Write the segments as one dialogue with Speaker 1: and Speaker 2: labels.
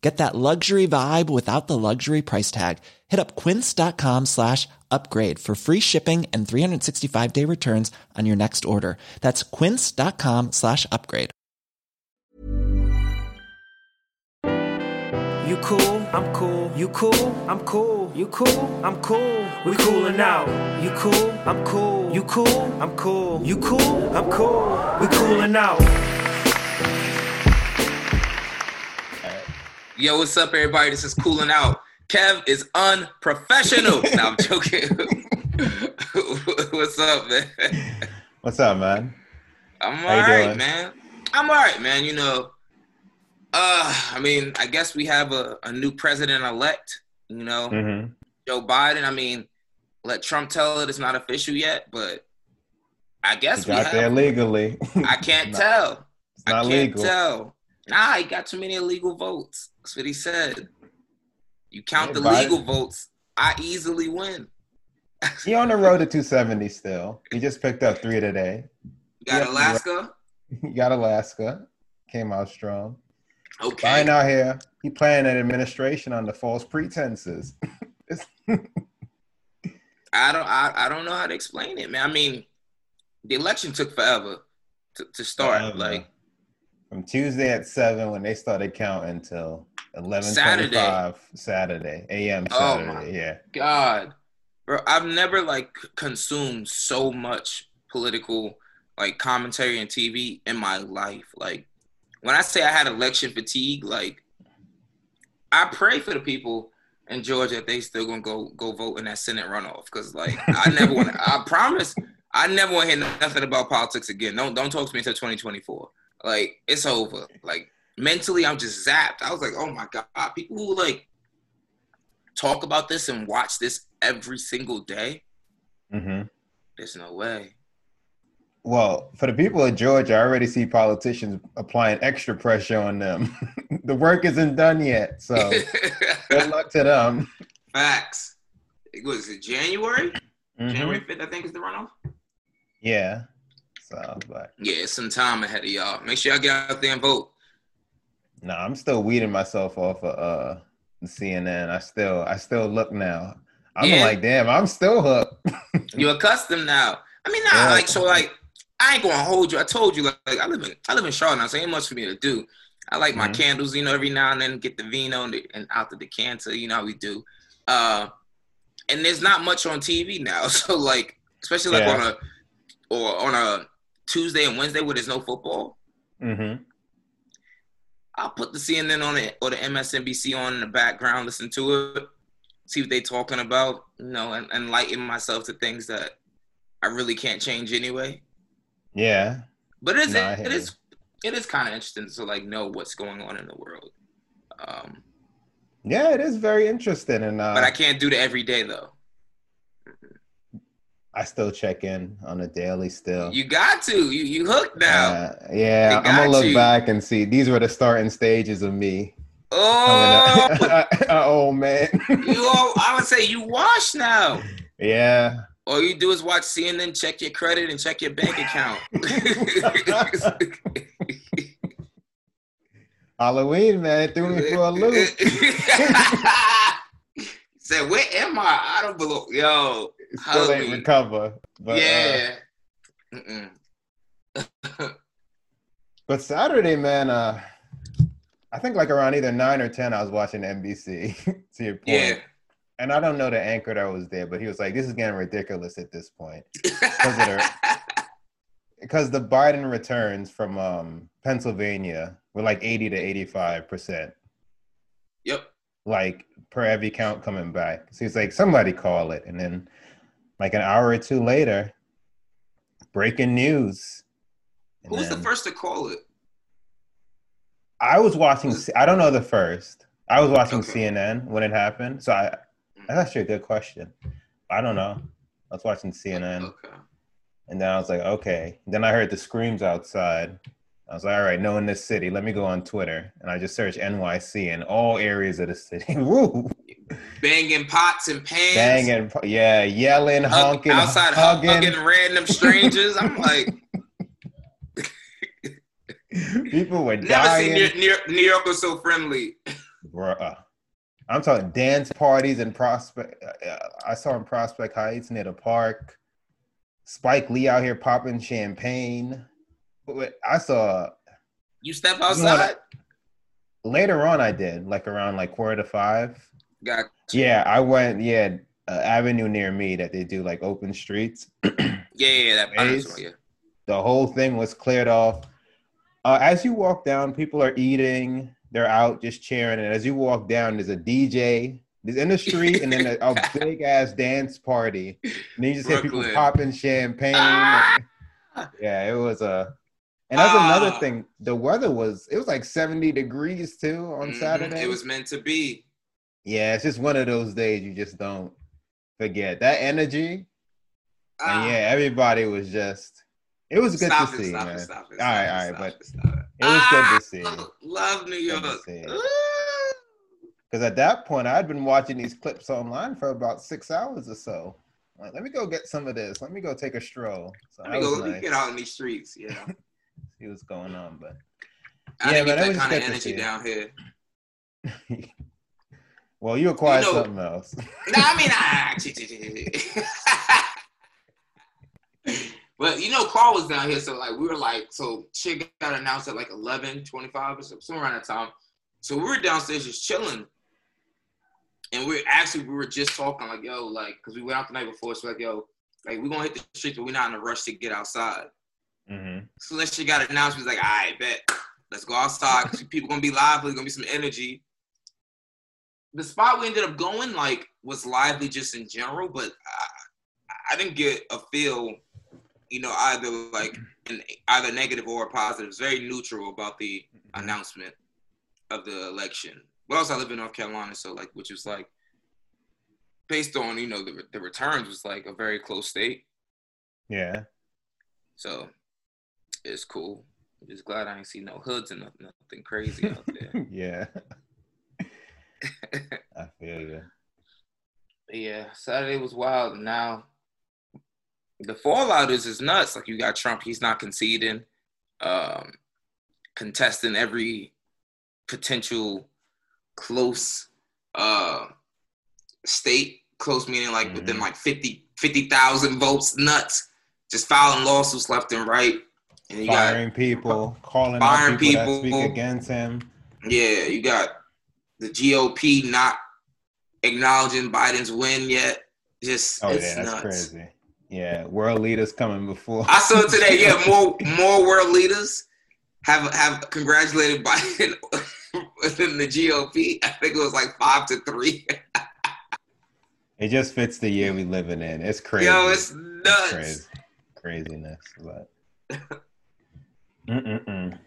Speaker 1: Get that luxury vibe without the luxury price tag. Hit up quince.com slash upgrade for free shipping and 365 day returns on your next order. That's quince.com slash upgrade.
Speaker 2: You cool, I'm cool. You cool, I'm cool. You cool, I'm cool. We coolin' out. You cool, I'm cool. You cool, I'm cool. You cool, I'm cool. We coolin' out.
Speaker 3: Yo, what's up, everybody? This is cooling out. Kev is unprofessional. no, I'm joking. what's up, man?
Speaker 4: What's up, man?
Speaker 3: I'm all
Speaker 4: doing?
Speaker 3: man. I'm all right, man. You know, uh, I mean, I guess we have a, a new president elect. You know,
Speaker 4: hmm
Speaker 3: Joe Biden. I mean, let Trump tell it it's not official yet, but I guess we
Speaker 4: Got
Speaker 3: have.
Speaker 4: there legally.
Speaker 3: I can't tell.
Speaker 4: It's not
Speaker 3: I can't
Speaker 4: legal.
Speaker 3: tell. Nah, he got too many illegal votes. That's what he said. You count
Speaker 4: Yeah,
Speaker 3: the
Speaker 4: Biden-
Speaker 3: legal votes, I easily win.
Speaker 4: He on the road to 270 still. He just picked up three today.
Speaker 3: You got Alaska.
Speaker 4: He got Alaska. Came out strong.
Speaker 3: Okay.
Speaker 4: Biden out here. He playing an administration under false pretenses.
Speaker 3: I don't. I, I don't know how to explain it, man. I mean, the election took forever to, to start.
Speaker 4: Forever.
Speaker 3: Like
Speaker 4: From Tuesday at seven when they started counting till 11:25
Speaker 3: Saturday.
Speaker 4: Saturday a.m.
Speaker 3: Oh,
Speaker 4: Saturday.
Speaker 3: my-
Speaker 4: yeah.
Speaker 3: God, bro, I've never like consumed so much political like commentary and TV in my life. Like when I say I had election fatigue, like I pray for the people in Georgia that they still gonna go go vote in that Senate runoff because like I never want. I promise I never want to hear nothing about politics again. Don't don't talk to me until 2024. Like it's over. Like mentally, I'm just zapped. I was like, oh my god, people who like talk about this and watch this every single day.
Speaker 4: hmm
Speaker 3: There's no way.
Speaker 4: Well, for the people of Georgia, I already see politicians applying extra pressure on them. the work isn't done yet, so good luck to them.
Speaker 3: Facts. It was it January?
Speaker 4: Mhm.
Speaker 3: January 5th, I think is the runoff.
Speaker 4: Yeah. So, but
Speaker 3: Yeah, it's some time ahead of y'all. Make sure y'all get out there and vote.
Speaker 4: no, I'm still weeding myself off of uh CNN. I still, I still look now. I'm
Speaker 3: Yeah.
Speaker 4: like, damn, I'm still hooked.
Speaker 3: You're accustomed now. I mean, nah,
Speaker 4: Yeah.
Speaker 3: like so, like I ain't gonna hold you. I told you, like, like, I live in I live in Charlotte now, so ain't much for me to do. I like my
Speaker 4: Mhm.
Speaker 3: candles, you know, every now and then get the vino and, the, and out the decanter, you know how we do. Uh, and there's not much on TV now, so like, especially like
Speaker 4: Yeah.
Speaker 3: on a or on a Tuesday and Wednesday where there's no football.
Speaker 4: hmm
Speaker 3: I'll put the CNN on it or the MSNBC on in the background, listen to it, see what they're talking about, you know, and and enlighten myself to things that I really can't change anyway.
Speaker 4: Yeah.
Speaker 3: But it is
Speaker 4: no,
Speaker 3: it, it is it is kind of interesting to like know what's going on in the world. Um,
Speaker 4: Yeah, it is very interesting, and uh,
Speaker 3: but I can't do it every day though.
Speaker 4: I still check in on a daily still.
Speaker 3: You got to. You you hooked now.
Speaker 4: Uh, yeah, I'm gonna look
Speaker 3: you.
Speaker 4: back and see. These were the starting stages of me.
Speaker 3: oh,
Speaker 4: oh man.
Speaker 3: you all, I would say you wash now.
Speaker 4: yeah.
Speaker 3: All you do is watch CNN, check your credit, and check your bank account.
Speaker 4: Halloween, man, threw me for a loop.
Speaker 3: Said, where am I? I don't belong. Yo,
Speaker 4: Still ain't recover. But, uh,
Speaker 3: yeah. Mm-mm.
Speaker 4: but Saturday, man, uh, I think like around either nine or ten, I was watching NBC. to your point.
Speaker 3: Yeah.
Speaker 4: And I don't know the anchor that was there, but he was like, "This is getting ridiculous at this point." because the Biden returns from um, Pennsylvania We're like 80 to 85 percent.
Speaker 3: Yep.
Speaker 4: Like per every count coming back. So he's like, somebody call it. And then like an hour or two later, breaking news. And
Speaker 3: Who was the first to call it?
Speaker 4: I was watching. I don't know the first. I was watching
Speaker 3: Okay.
Speaker 4: CNN when it happened. So I, mm. that's actually a good question. I don't know. I was watching CNN,
Speaker 3: Okay.
Speaker 4: and then I was like, okay. Then I heard the screams outside. I was like, all right, knowing this city, let me go on Twitter, and I just searched NYC in all areas of the city. Woo!
Speaker 3: Banging pots and pans.
Speaker 4: Banging, yeah, yelling, honking,
Speaker 3: outside
Speaker 4: hugging.
Speaker 3: hugging random strangers. I'm like,
Speaker 4: People were
Speaker 3: never
Speaker 4: dying.
Speaker 3: seen New, New, New York was so friendly.
Speaker 4: Bruh. I'm talking dance parties in Prospect. uh, I saw in Prospect Heights near the park. Spike Lee out here popping champagne. I saw
Speaker 3: You step
Speaker 4: You know
Speaker 3: outside.
Speaker 4: later on. I did like around like quarter to five.
Speaker 3: Got
Speaker 4: Yeah, I went. Yeah, uh, avenue near me that they do like open streets.
Speaker 3: yeah, yeah, that I know
Speaker 4: Ways.
Speaker 3: this one, yeah.
Speaker 4: the whole thing was cleared off. Uh, as you walk down, people are eating. They're out just cheering. And as you walk down, there's a DJ. There's in the street, and then a, a big ass dance party. And then you just hear people popping champagne.
Speaker 3: Ah!
Speaker 4: Yeah, it was a. And that's another
Speaker 3: Ah.
Speaker 4: thing. The weather was. It was like 70 degrees too on
Speaker 3: Mhm,
Speaker 4: Saturday.
Speaker 3: It was meant to be.
Speaker 4: Yeah, it's just one of those days you just don't forget that energy.
Speaker 3: Ah,
Speaker 4: And yeah, everybody was just. It was good to
Speaker 3: it,
Speaker 4: see,
Speaker 3: stop
Speaker 4: man.
Speaker 3: it, stop it.
Speaker 4: All right, all
Speaker 3: it,
Speaker 4: but
Speaker 3: it, stop it.
Speaker 4: it was good
Speaker 3: Ah,
Speaker 4: to see.
Speaker 3: Love, love New
Speaker 4: Good
Speaker 3: York.
Speaker 4: Because at that point, I'd been watching these clips online for about six hours or so. Like, let me go get some of this. Let me go take a stroll. So
Speaker 3: Let me go. Let me
Speaker 4: nice.
Speaker 3: get out in these streets. Yeah.
Speaker 4: See what's going on, but
Speaker 3: I
Speaker 4: Yeah, but was
Speaker 3: that kind of
Speaker 4: to
Speaker 3: energy
Speaker 4: see.
Speaker 3: down here.
Speaker 4: well, you acquired
Speaker 3: You know-
Speaker 4: something else.
Speaker 3: No, I mean, I, but you know, Carl was down here, so like we were like, so shit got announced at like 11, 25 or something, somewhere around that time. So we were downstairs just chilling, and we are actually we were just talking like, yo, like, cause we went out the night before, so like, yo, like we gonna hit the streets, but we're not in a rush to get outside.
Speaker 4: hmm
Speaker 3: So that shit got announced, we was like, all right, bet, let's go outside. people gonna be lively, gonna be some energy. The spot we ended up going like was lively just in general, but I, I didn't get a feel, you know, either like an, either negative or positive. It's very neutral about the mm-hmm. announcement of the election. But also, I live in North Carolina, so like, which was like based on you know the the returns was like a very close state.
Speaker 4: Yeah.
Speaker 3: So it's cool. I'm just glad I ain't see no hoods and nothing, nothing crazy out there.
Speaker 4: yeah. I feel you.
Speaker 3: Yeah, Saturday was wild. Now the fallout is is nuts. Like you got Trump, he's not conceding, um, contesting every potential close uh, state, close meaning like within
Speaker 4: Mhm.
Speaker 3: like 50 50,000 votes, nuts, just filing lawsuits left and right. And you got
Speaker 4: Firing people, calling
Speaker 3: Firing
Speaker 4: out people, that speak against him.
Speaker 3: Yeah, you got the GOP not acknowledging Biden's win yet. Just
Speaker 4: Oh
Speaker 3: it's
Speaker 4: yeah, that's
Speaker 3: nuts.
Speaker 4: crazy. Yeah, world leaders coming before.
Speaker 3: I saw today, yeah, more more world leaders have have congratulated Biden within the GOP. I think it was like five to three.
Speaker 4: It just fits the year we living in. It's crazy.
Speaker 3: Yo, it's
Speaker 4: It's
Speaker 3: nuts.
Speaker 4: crazy. Craziness, but. Mm-mm-mm.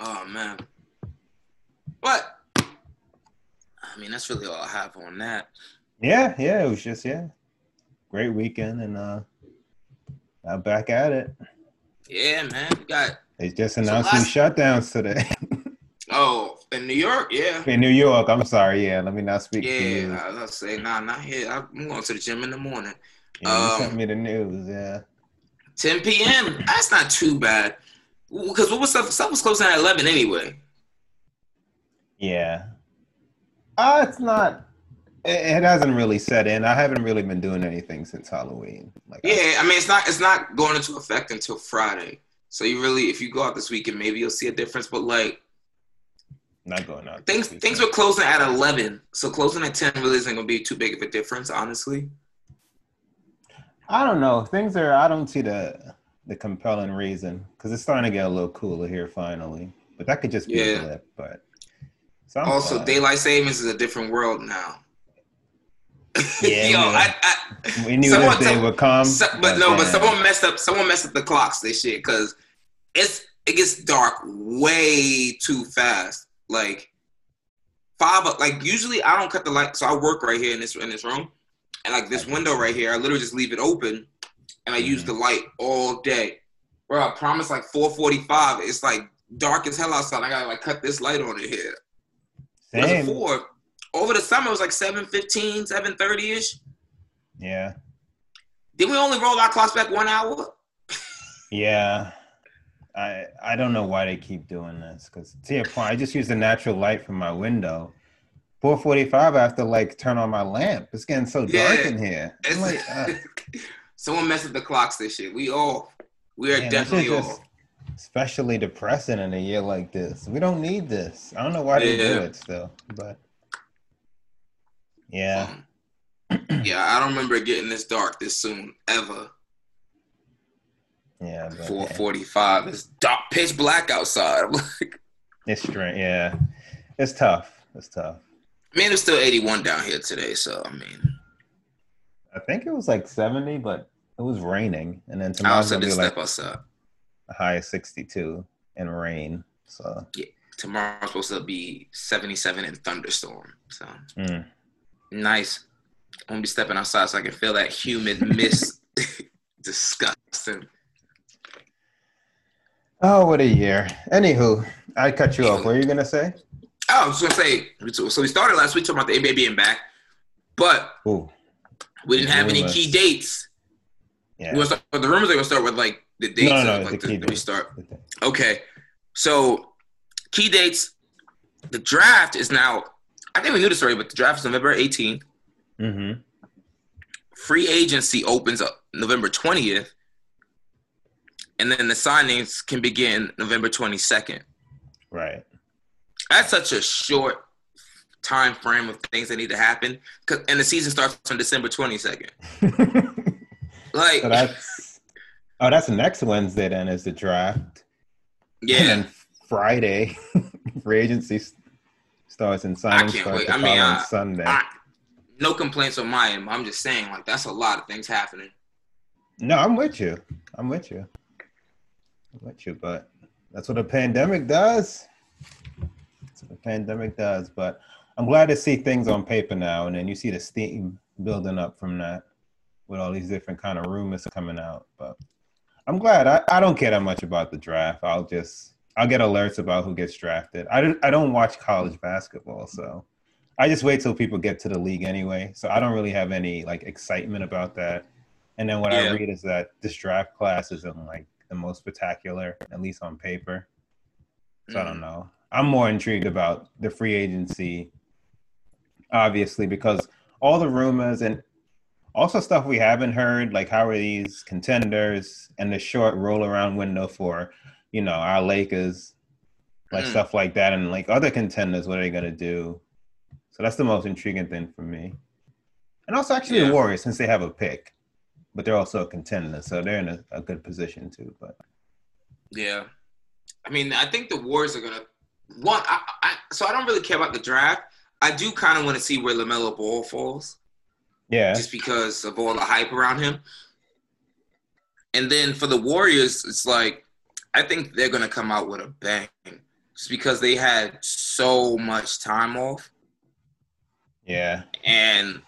Speaker 3: Oh man. But I mean that's really all I have on that.
Speaker 4: Yeah, yeah, it was just yeah, great weekend, and uh, I'm back at it.
Speaker 3: Yeah, man. We got
Speaker 4: They just announced
Speaker 3: last-
Speaker 4: shutdowns today
Speaker 3: oh in New York, yeah.
Speaker 4: in New York. I'm sorry, yeah. Let me not speak to you.
Speaker 3: Yeah, I was say, nah, not here. I'm going to the gym in the morning.
Speaker 4: Yeah, you
Speaker 3: um,
Speaker 4: sent me the news. Yeah,
Speaker 3: 10 p.m. That's not too bad. Because what was stuff? Stuff was closing at 11 anyway.
Speaker 4: yeah. Uh, it's not. It, it hasn't really set in. I haven't really been doing anything since Halloween. Like,
Speaker 3: Yeah, I mean it's not it's not going into effect until Friday. So you really, if you go out this weekend, maybe you'll see a difference. But like
Speaker 4: not going out.
Speaker 3: things, things were closing at 11. So closing at 10 really isn't going to be too big of a difference, honestly.
Speaker 4: I don't know. Things are. I don't see the the compelling reason because it's starting to get a little cooler here finally. but that could just be
Speaker 3: Yeah.
Speaker 4: a blip. But so I'm
Speaker 3: Also, daylight savings is a different world now.
Speaker 4: Yeah,
Speaker 3: Yo. I, I,
Speaker 4: we knew
Speaker 3: someone-
Speaker 4: this day would come.
Speaker 3: so- but no, but someone messed up. Someone messed up the clocks. This shit because it's it gets dark way too fast. Like five. like usually I don't cut the light, so I work right here in this in this room, and like this window right here, I literally just leave it open, and I use
Speaker 4: Mhm.
Speaker 3: the light all day. Bro, I promise, like four forty five, it's like dark as hell outside. I gotta like cut this light on it here. Is it
Speaker 4: Same.
Speaker 3: for? Over the summer, it was like 7.15, 7.30ish.
Speaker 4: Yeah,
Speaker 3: Did we only roll our clocks back one hour?
Speaker 4: yeah. I I don't know why they keep doing this because to your point, I just use the natural light from my window. 4:45, I have to like turn on my lamp. It's getting so dark in here. Like, uh,
Speaker 3: Someone messed with the clocks this year. We all, we are
Speaker 4: man,
Speaker 3: definitely
Speaker 4: just
Speaker 3: all.
Speaker 4: Especially depressing in a year like this. We don't need this. I don't know why they do it still, but yeah.
Speaker 3: Um, yeah, I don't remember getting this dark this soon ever.
Speaker 4: Yeah,
Speaker 3: four forty-five. It's dark, pitch black outside. Like,
Speaker 4: It's strange. Yeah, it's tough. It's tough.
Speaker 3: man, it's still eighty-one down here today. So I mean,
Speaker 4: I think it was like 70, but it was raining, and then
Speaker 3: I
Speaker 4: tomorrow's
Speaker 3: also
Speaker 4: gonna be like
Speaker 3: step outside.
Speaker 4: High of 62 and rain. So yeah,
Speaker 3: Tomorrow's supposed to be seventy-seven and thunderstorm. So
Speaker 4: mm.
Speaker 3: nice. I'm gonna be stepping outside so I can feel that humid mist. Disgusting.
Speaker 4: oh, what a year. Anywho, I cut you off. What were you gonna say?
Speaker 3: Oh, I was gonna say. So we started last week talking about the NBA being back, but
Speaker 4: Ooh,
Speaker 3: we didn't have any key dates.
Speaker 4: yeah.
Speaker 3: We start the rumors. Are gonna start with like the dates.
Speaker 4: no, no,
Speaker 3: like
Speaker 4: the
Speaker 3: the, we
Speaker 4: dates.
Speaker 3: start. Okay, so key dates. The draft is now. I think we knew this already, but the draft is November 18th.
Speaker 4: Mm-hmm.
Speaker 3: Free agency opens up November 20th, and then the signings can begin November 22nd.
Speaker 4: Right.
Speaker 3: That's such a short time frame of things that need to happen, and the season starts on December 22nd. Like,
Speaker 4: so that's oh, that's next Wednesday. Then is the draft. And
Speaker 3: yeah,
Speaker 4: then Friday, free agency starts and
Speaker 3: I
Speaker 4: signing
Speaker 3: can't
Speaker 4: starts
Speaker 3: wait.
Speaker 4: the
Speaker 3: I mean,
Speaker 4: following
Speaker 3: I-
Speaker 4: Sunday.
Speaker 3: I, no complaints on my end. I'm just saying, like, that's a lot of things happening.
Speaker 4: No, I'm with you. I'm with you. I'm with you, but that's what a pandemic does. That's what a pandemic does. But I'm glad to see things on paper now, and then you see the steam building up from that with all these different kind of rumors coming out. But I'm glad. I, I don't care that much about the draft. I'll just I'll get alerts about who gets drafted. I don't I don't watch college basketball, so I just wait till people get to the league anyway. So I don't really have any like excitement about that. And then what I read is that this draft class isn't like the most spectacular, at least on paper. So I
Speaker 3: Mm.
Speaker 4: don't know. I'm more intrigued about the free agency, obviously, because all the rumors and also stuff we haven't heard, like how are these contenders and the short roll around window for, you know, our Lakers, like
Speaker 3: Mm.
Speaker 4: stuff like that, and like other contenders, what are they gonna do? So that's the most intriguing thing for me. And also actually
Speaker 3: Yeah.
Speaker 4: the Warriors, since they have a pick, but they're also a contender, so they're in a, a good position too. But
Speaker 3: Yeah, I mean, I think the Warriors are gonna one. I, I, so I don't really care about the draft. I do kind of want to see where LaMelo Ball falls,
Speaker 4: yeah,
Speaker 3: just because of all the hype around him. And then for the Warriors, it's like I think they're gonna come out with a bang, just because they had so much time off,
Speaker 4: yeah.
Speaker 3: and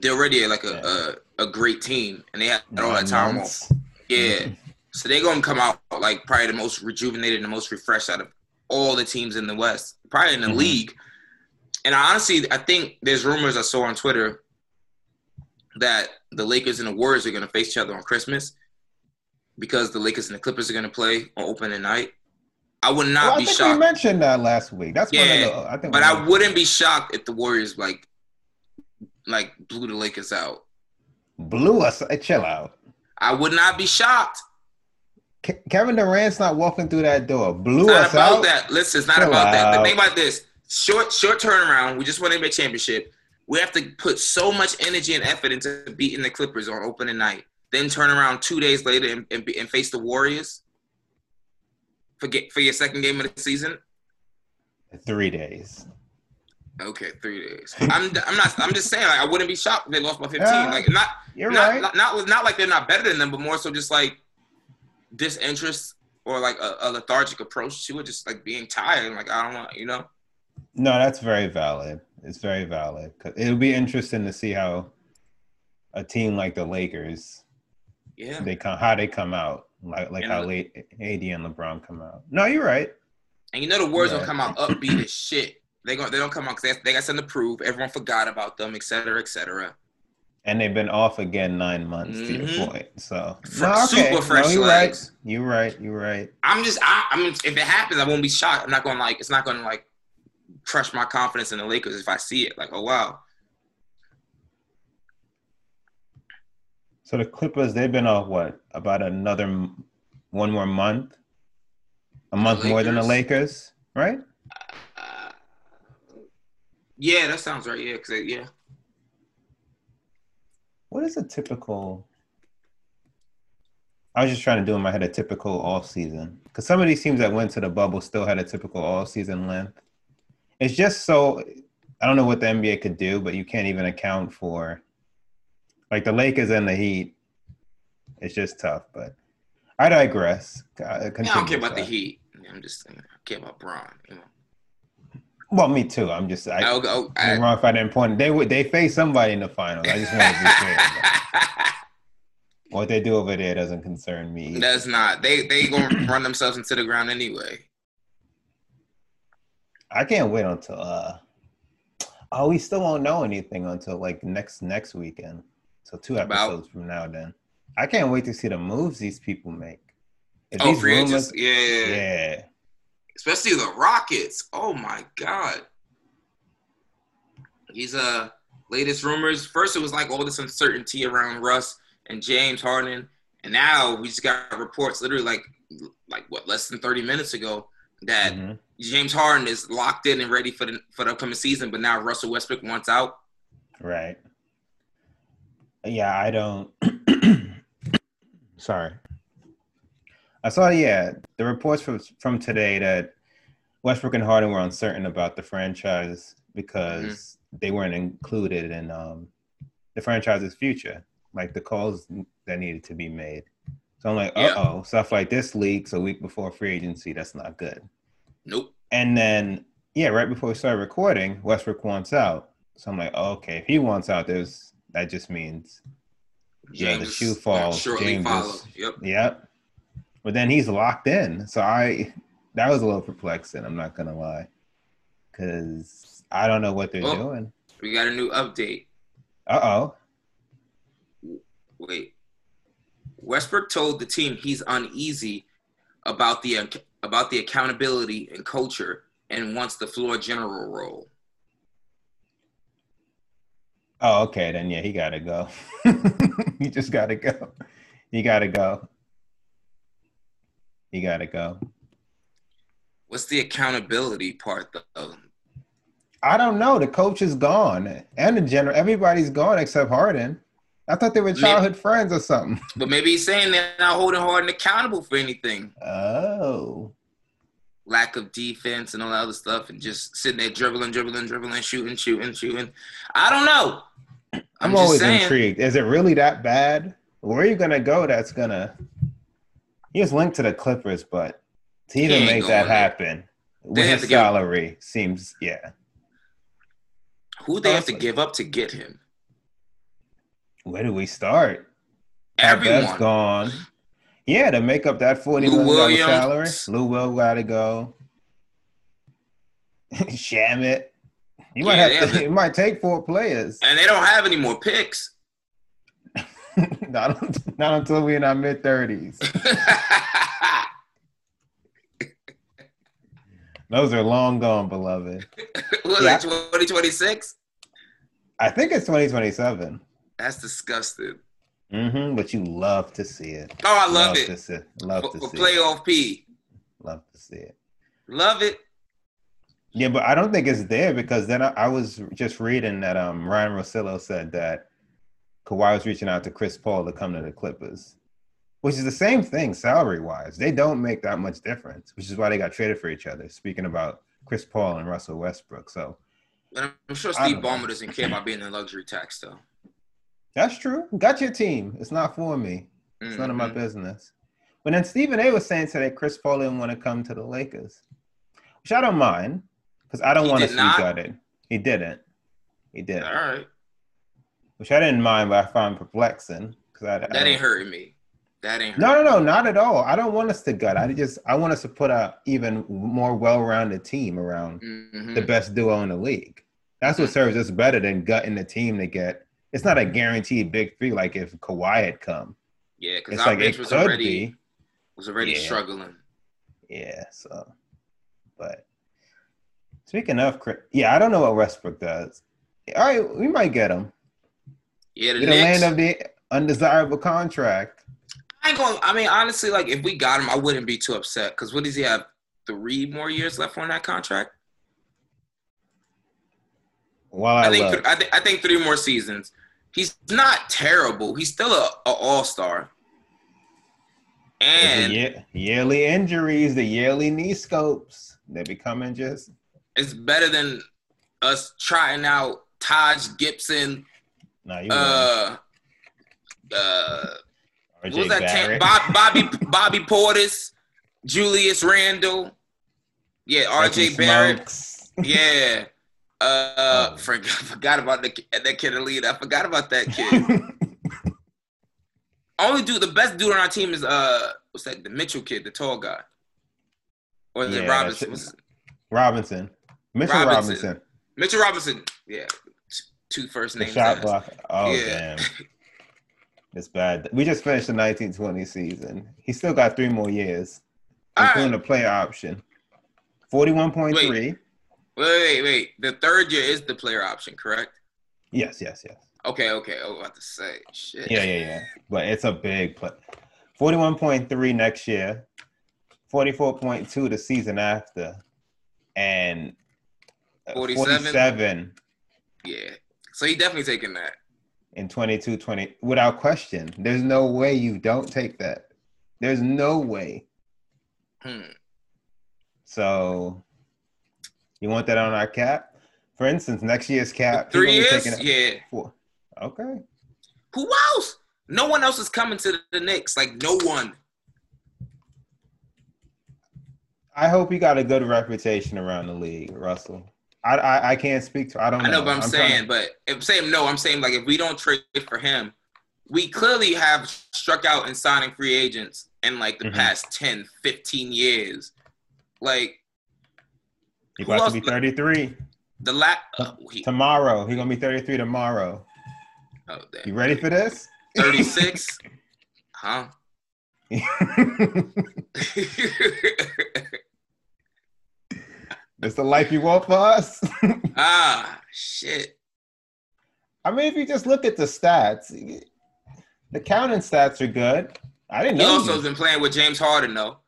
Speaker 3: they're already like a a, a great team, and they had all that time off. Yeah. So they're gonna come out like probably the most rejuvenated and the most refreshed out of all the teams in the West, probably in the
Speaker 4: Mhm.
Speaker 3: league. And honestly, I think there's rumors I saw on Twitter that the Lakers and the Warriors are gonna face each other on Christmas because the Lakers and the Clippers are gonna play on opening night. I would not
Speaker 4: Well, I
Speaker 3: be
Speaker 4: think we
Speaker 3: shocked,
Speaker 4: mentioned that last week. That's one
Speaker 3: Yeah,
Speaker 4: of the. I think,
Speaker 3: but I wouldn't be shocked if the Warriors like like blew the Lakers out.
Speaker 4: blew us. uh, Chill out.
Speaker 3: I would not be shocked.
Speaker 4: Ke- Kevin Durant's not walking through that door. Blew
Speaker 3: It's not
Speaker 4: us
Speaker 3: about
Speaker 4: out.
Speaker 3: that. Listen, it's not
Speaker 4: Chill
Speaker 3: about that. The thing about this short short turnaround. We just won NBA championship. We have to put so much energy and effort into beating the Clippers on opening night. Then turn around two days later and, and, be- and face the Warriors. for get, for your second game of the season?
Speaker 4: Three days.
Speaker 3: Okay, three days. I'm I'm not. I'm just saying. Like, I wouldn't be shocked if they lost by 15.
Speaker 4: Yeah,
Speaker 3: like not.
Speaker 4: You're
Speaker 3: not,
Speaker 4: right.
Speaker 3: not, not not like they're not better than them, but more so just like disinterest or like a, a lethargic approach to it, just like being tired. Like I don't want, you know.
Speaker 4: No, that's very valid. It's very valid. It'll be interesting to see how a team like the Lakers
Speaker 3: Yeah.
Speaker 4: they come how they come out, like like how late AD and LeBron come out. No, you're right.
Speaker 3: And you know the words
Speaker 4: Yeah.
Speaker 3: don't come out upbeat as shit. They go. They don't come out because they, they got something to prove. Everyone forgot about them, et cetera, et cetera.
Speaker 4: And they've been off again nine months to your
Speaker 3: Mhm.
Speaker 4: point. So
Speaker 3: Fr-
Speaker 4: no, okay.
Speaker 3: super fresh
Speaker 4: no, you're
Speaker 3: legs.
Speaker 4: right. You're right. You're right.
Speaker 3: I'm just. I, I mean, if it happens, I won't be shocked. I'm not going to like. It's not going to like crush my confidence in the Lakers if I see it. Like, oh wow.
Speaker 4: So the Clippers, they've been off what about another one more month, a month more than the Lakers, right?
Speaker 3: Uh, yeah, that sounds right. Yeah, because yeah.
Speaker 4: What is a typical? I was just trying to do in my head a typical off season because some of these teams that went to the bubble still had a typical off season length. It's just so I don't know what the NBA could do, but you can't even account for like the Lakers and the Heat. It's just tough, but I digress. Uh,
Speaker 3: I don't care about the. Heat. I'm just. I care about Bron. You know.
Speaker 4: Well, me too. I'm just I,
Speaker 3: I'll go.
Speaker 4: I'm wrong if I didn't point. They would they face somebody in the finals. I just want to be clear. what they do over there doesn't concern me. either.
Speaker 3: That's not. They they gonna run themselves into the ground anyway.
Speaker 4: I can't wait until uh oh we still won't know anything until like next next weekend. So two
Speaker 3: About?
Speaker 4: episodes from now then. I can't wait to see the moves these people make. If
Speaker 3: Oh,
Speaker 4: these
Speaker 3: free
Speaker 4: rumors-.
Speaker 3: Yeah, yeah, yeah. Especially the Rockets. Oh my god. These uh latest rumors. First, it was like all this uncertainty around Russ and James Harden, and now we just got reports literally like like what less than thirty minutes ago that
Speaker 4: Mhm.
Speaker 3: James Harden is locked in and ready for the for the upcoming season, but now Russell Westbrook wants out.
Speaker 4: Right. Yeah, I don't. Sorry. I saw, yeah, the reports from from today that Westbrook and Harden were uncertain about the franchise because they weren't included in um, the franchise's future, like the calls that needed to be made. So I'm like, uh
Speaker 3: Yeah.
Speaker 4: oh, stuff like this leaks a week before free agency. That's not good.
Speaker 3: Nope.
Speaker 4: And then, yeah, right before we started recording, Westbrook wants out. So I'm like, oh, okay, if he wants out, there's that just means, Yeah, the shoe falls. James is-
Speaker 3: Yep.
Speaker 4: yep. But then he's locked in. So I, that was a little perplexing. I'm not gonna lie, because I don't know what they're
Speaker 3: Oh.
Speaker 4: doing.
Speaker 3: We got a new update.
Speaker 4: Uh oh.
Speaker 3: Wait. Westbrook told the team he's uneasy about the about the accountability and culture and wants the floor general role.
Speaker 4: Oh, okay. Then yeah, he gotta go. he just gotta go. He gotta go. He gotta go.
Speaker 3: What's the accountability part though?
Speaker 4: I don't know. The coach is gone, and the general. Everybody's gone except Harden. I thought they were
Speaker 3: Maybe-
Speaker 4: childhood friends or something.
Speaker 3: But maybe he's saying they're not holding Harden accountable for anything.
Speaker 4: Oh,
Speaker 3: Lack of defense and all that other stuff, and just sitting there dribbling, dribbling, dribbling, shooting, shooting, shooting. I don't know. I'm,
Speaker 4: I'm, always
Speaker 3: saying.
Speaker 4: intrigued. Is it really that bad? Where are you gonna go? That's gonna. He was linked to the Clippers, but to
Speaker 3: He
Speaker 4: even
Speaker 3: ain't
Speaker 4: make that happen with his
Speaker 3: give-
Speaker 4: salary seems yeah.
Speaker 3: Who they have to give up to get him?
Speaker 4: Where do we start?
Speaker 3: Everyone.
Speaker 4: gone. Yeah, to make up that forty
Speaker 3: Lou
Speaker 4: million dollar salary, Lou will gotta go. Shamet. You might
Speaker 3: Yeah,
Speaker 4: have to. It might take four players.
Speaker 3: And they don't have any more picks.
Speaker 4: not, not until we're in our mid thirties. Those are long gone, beloved.
Speaker 3: what
Speaker 4: Yeah.
Speaker 3: it, 2026?
Speaker 4: I think it's twenty twenty seven.
Speaker 3: That's disgusting.
Speaker 4: Mm-hmm. But you love to see it.
Speaker 3: Oh, I love,
Speaker 4: To
Speaker 3: it.
Speaker 4: see, love
Speaker 3: For,
Speaker 4: to
Speaker 3: for
Speaker 4: see it.
Speaker 3: playoff P.
Speaker 4: Love to see it.
Speaker 3: Love it.
Speaker 4: Yeah, but I don't think it's there because then I, I was just reading that um Ryan Russillo said that Kawhi was reaching out to Chris Paul to come to the Clippers. which is the same thing salary wise. They don't make that much difference, which is why they got traded for each other. Speaking about Chris Paul and Russell Westbrook, so
Speaker 3: And I'm sure Steve. Ballmer doesn't care about being in luxury tax though.
Speaker 4: That's true. Got your team. It's not for me. It's none of my
Speaker 3: Mhm.
Speaker 4: business. But then Stephen A. was saying today Chris Paul didn't want to come to the Lakers, which I don't mind because I don't want to
Speaker 3: not?
Speaker 4: gutted. He didn't. He didn't.
Speaker 3: All right,
Speaker 4: Which I didn't mind, but I found perplexing because I, I
Speaker 3: that ain't hurting me. That ain't.
Speaker 4: No, no, no, not at all. I don't want us to gut. I just I want us to put a even more well-rounded team around
Speaker 3: hmm
Speaker 4: the best duo in the league. That's what serves us better than gutting the team to get. It's not a guaranteed big three like if Kawhi had come.
Speaker 3: Yeah, because our
Speaker 4: like
Speaker 3: bench
Speaker 4: it
Speaker 3: was already
Speaker 4: be.
Speaker 3: was already
Speaker 4: Yeah.
Speaker 3: struggling.
Speaker 4: Yeah. So, but speaking of, yeah, I don't know what Westbrook does. All right, we might get him.
Speaker 3: Yeah, the
Speaker 4: the land of the undesirable contract.
Speaker 3: I ain't going. I mean, honestly, like if we got him, I wouldn't be too upset. Because what does he have? Three more years left on that contract.
Speaker 4: While I,
Speaker 3: I think.
Speaker 4: look,
Speaker 3: I, think I think three more seasons. He's not terrible. He's still a, a all star. And
Speaker 4: year, yearly injuries, the yearly knee scopes, they're becoming just
Speaker 3: it's better than us trying out Taj Gibson.
Speaker 4: nah. You
Speaker 3: Uh, uh, what was that? Tam- Bob, Bobby Bobby Portis, Julius Randle. Yeah, R.J. Barrett. Yeah. Uh,
Speaker 4: Oh.
Speaker 3: forgot, forgot about the, that kid Elite. I forgot about that kid. Only dude, the best dude on our team is uh, what's that? The Mitchell kid, the tall guy. Or is
Speaker 4: Yeah,
Speaker 3: it Robinson?
Speaker 4: shit-
Speaker 3: Was it-
Speaker 4: Robinson, Mitchell
Speaker 3: Robinson.
Speaker 4: Robinson,
Speaker 3: Mitchell Robinson. Yeah, two first
Speaker 4: the shot block. Oh
Speaker 3: Yeah.
Speaker 4: damn, it's bad. We just finished the 1920 season. He still got three more years,
Speaker 3: All
Speaker 4: including
Speaker 3: right.
Speaker 4: a player option. 41.3.
Speaker 3: Wait, wait, wait. The third year is the player option, correct?
Speaker 4: Yes, yes, yes.
Speaker 3: Okay, okay. I was about to say shit.
Speaker 4: Yeah, yeah, yeah. But it's a big play. 41.3 next year, 44.2 the season after, and uh,
Speaker 3: 47?
Speaker 4: 47
Speaker 3: Yeah. So he definitely taking that.
Speaker 4: in 22 20 without question. There's no way you don't take that. There's no way.
Speaker 3: Hmm.
Speaker 4: So you want that on our cap? For instance, next year's cap.
Speaker 3: Three years? Yeah.
Speaker 4: Four. Okay.
Speaker 3: Who else? No one else is coming to the Knicks. Like no one.
Speaker 4: I hope you got a good reputation around the league, Russell. I I, I can't speak to. I don't know.
Speaker 3: I know, but I'm,
Speaker 4: trying
Speaker 3: saying,
Speaker 4: to-
Speaker 3: but if saying no, I'm saying like if we don't trade for him, we clearly have struck out in signing free agents in like the
Speaker 4: Mhm.
Speaker 3: past 10, 15 years. Like
Speaker 4: He
Speaker 3: who
Speaker 4: about
Speaker 3: else-
Speaker 4: to be 33
Speaker 3: the la uh, he,
Speaker 4: tomorrow. He gonna be 33 tomorrow.
Speaker 3: oh, damn.
Speaker 4: You ready for this?
Speaker 3: 36? huh?
Speaker 4: It's the life you want for us.
Speaker 3: ah, shit.
Speaker 4: I mean, if you just look at the stats, the counting stats are good. I didn't
Speaker 3: He
Speaker 4: know.
Speaker 3: also has been playing with James Harden though.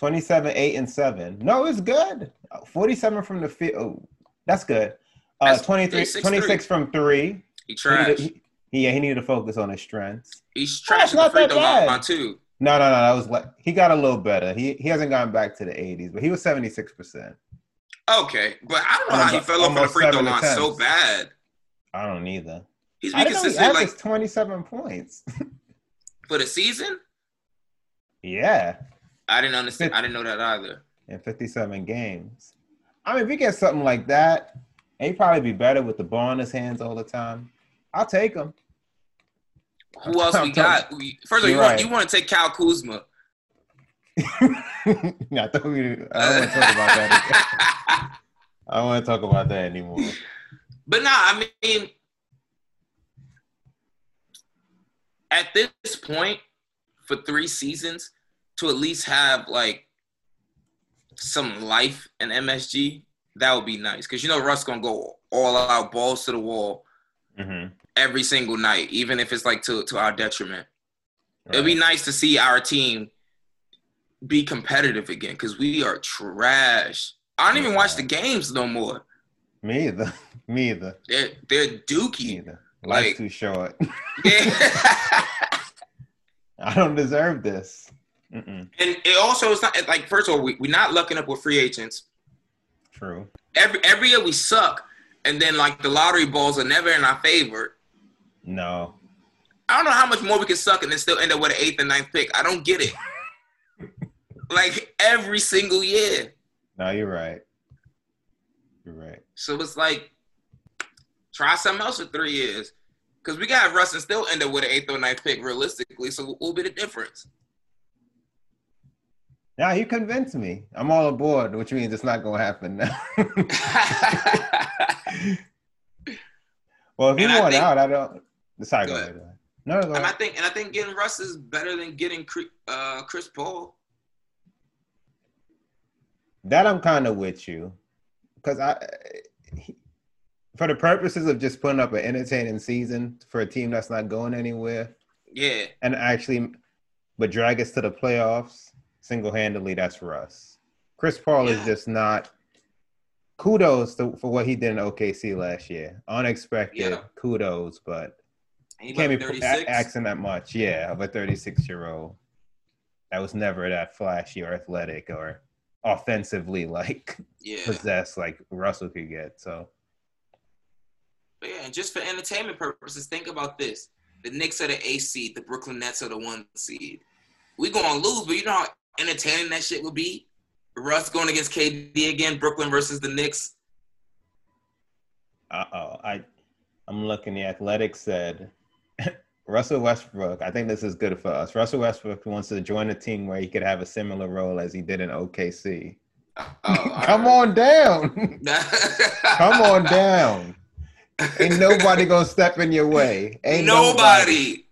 Speaker 4: 27, 8, and 7. No, it's good. 47 from the field. Oh, that's good. Uh,
Speaker 3: That's-
Speaker 4: 23,
Speaker 3: he's 6'3".
Speaker 4: 26 from three.
Speaker 3: He
Speaker 4: needed, he, he- yeah, he needed to focus on his strengths.
Speaker 3: He's trash
Speaker 4: it's
Speaker 3: at the
Speaker 4: not that bad.
Speaker 3: line too.
Speaker 4: No, no, no. That was like he got a little better. He he hasn't gone back to the 80s, but he was 76%.
Speaker 3: Okay, but I don't know how he fell off on the free throw line so bad.
Speaker 4: I don't either.
Speaker 3: He's been
Speaker 4: didn't he
Speaker 3: consistent like
Speaker 4: 27 points.
Speaker 3: for the season.
Speaker 4: yeah,
Speaker 3: I didn't understand. I didn't know that either.
Speaker 4: in 57 games. I mean, if we get something like that, he'd probably be better with the ball in his hands all the time. I'll take him.
Speaker 3: Who else we
Speaker 4: I'm
Speaker 3: got? We, first of all, want,
Speaker 4: right.
Speaker 3: you want to take Kyle Kuzma.
Speaker 4: I thought we. I don't want to talk about that. I don't want to talk about that anymore.
Speaker 3: but nah, I mean, at this point, for three seasons, to at least have like some life in MSG, that would be nice. Because you know Russ gonna go all out, balls to the wall
Speaker 4: hmm
Speaker 3: every single night, even if it's like to to our detriment. It'd be nice to see our team be competitive again because we are trash. I don't even watch the games no more.
Speaker 4: Me either. Me either.
Speaker 3: They're they're dookie.
Speaker 4: Life's
Speaker 3: Like-
Speaker 4: too short. I don't deserve this. Mm-mm.
Speaker 3: And it also is not like first of all, we, we're not lucking up with free agents.
Speaker 4: True.
Speaker 3: Every every year we suck, and then like the lottery balls are never in our favor.
Speaker 4: No.
Speaker 3: I don't know how much more we can suck and then still end up with an eighth and ninth pick. I don't get it. like every single year.
Speaker 4: No, you're right. You're right.
Speaker 3: So it's like try something else for three years. Because we got Russ and still end up with an eighth or ninth pick realistically. So what will be the difference?
Speaker 4: Now you convinced me. I'm all aboard, which means it's not gonna happen now. well, if you
Speaker 3: And I
Speaker 4: want
Speaker 3: think-
Speaker 4: out, I don't. Sorry,
Speaker 3: Go
Speaker 4: go
Speaker 3: ahead.
Speaker 4: ahead. No, go
Speaker 3: and I think and I think getting Russ is better than getting uh, Chris Paul.
Speaker 4: That I'm kind of with you, because I, he- for the purposes of just putting up an entertaining season for a team that's not going anywhere,
Speaker 3: Yeah.
Speaker 4: and actually, but drag us to the playoffs single handedly, that's Russ. Chris Paul is just not. Kudos to, for what he did in OKC last year. Unexpected.
Speaker 3: Yeah.
Speaker 4: Kudos, but
Speaker 3: he
Speaker 4: can't be
Speaker 3: like
Speaker 4: pu-
Speaker 3: 36.
Speaker 4: a- asking that much. Yeah, of a 36 year old that was never that flashy or athletic or offensively like
Speaker 3: yeah.
Speaker 4: possessed like Russell could get. So
Speaker 3: But yeah, and just for entertainment purposes, think about this. The Knicks are the A seed, the Brooklyn Nets are the one seed. We gonna lose, but you know how entertaining that shit would be? Russ going against KD again, Brooklyn versus the Knicks.
Speaker 4: uh oh, I I'm looking. The Athletic said Russell Westbrook. I think this is good for us. Russell Westbrook wants to join a team where he could have a similar role as he did in OKC.
Speaker 3: Oh,
Speaker 4: Come on down. Come on down. Ain't nobody gonna step in your way. Ain't
Speaker 3: Nobody.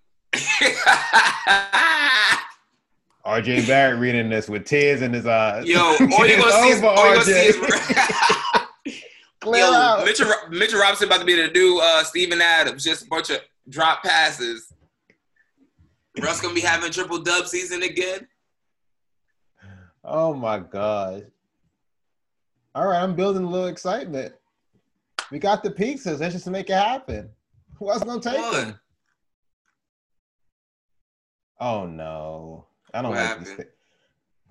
Speaker 4: RJ Barrett reading this with tears in his eyes.
Speaker 3: Yo, all you
Speaker 4: It's
Speaker 3: gonna see is, all you gonna see is
Speaker 4: Clear
Speaker 3: Yo,
Speaker 4: out.
Speaker 3: Mitchell, Mitchell Robinson about to be the new uh, Steven Adams, just a bunch of drop passes. Russ gonna be having triple dub season again.
Speaker 4: Oh my god. All right, I'm building a little excitement. We got the pizzas. Let's just make it happen. Who else gonna take
Speaker 3: What?
Speaker 4: them? Oh no, I don't
Speaker 3: What
Speaker 4: like this.
Speaker 3: happened?
Speaker 4: thing.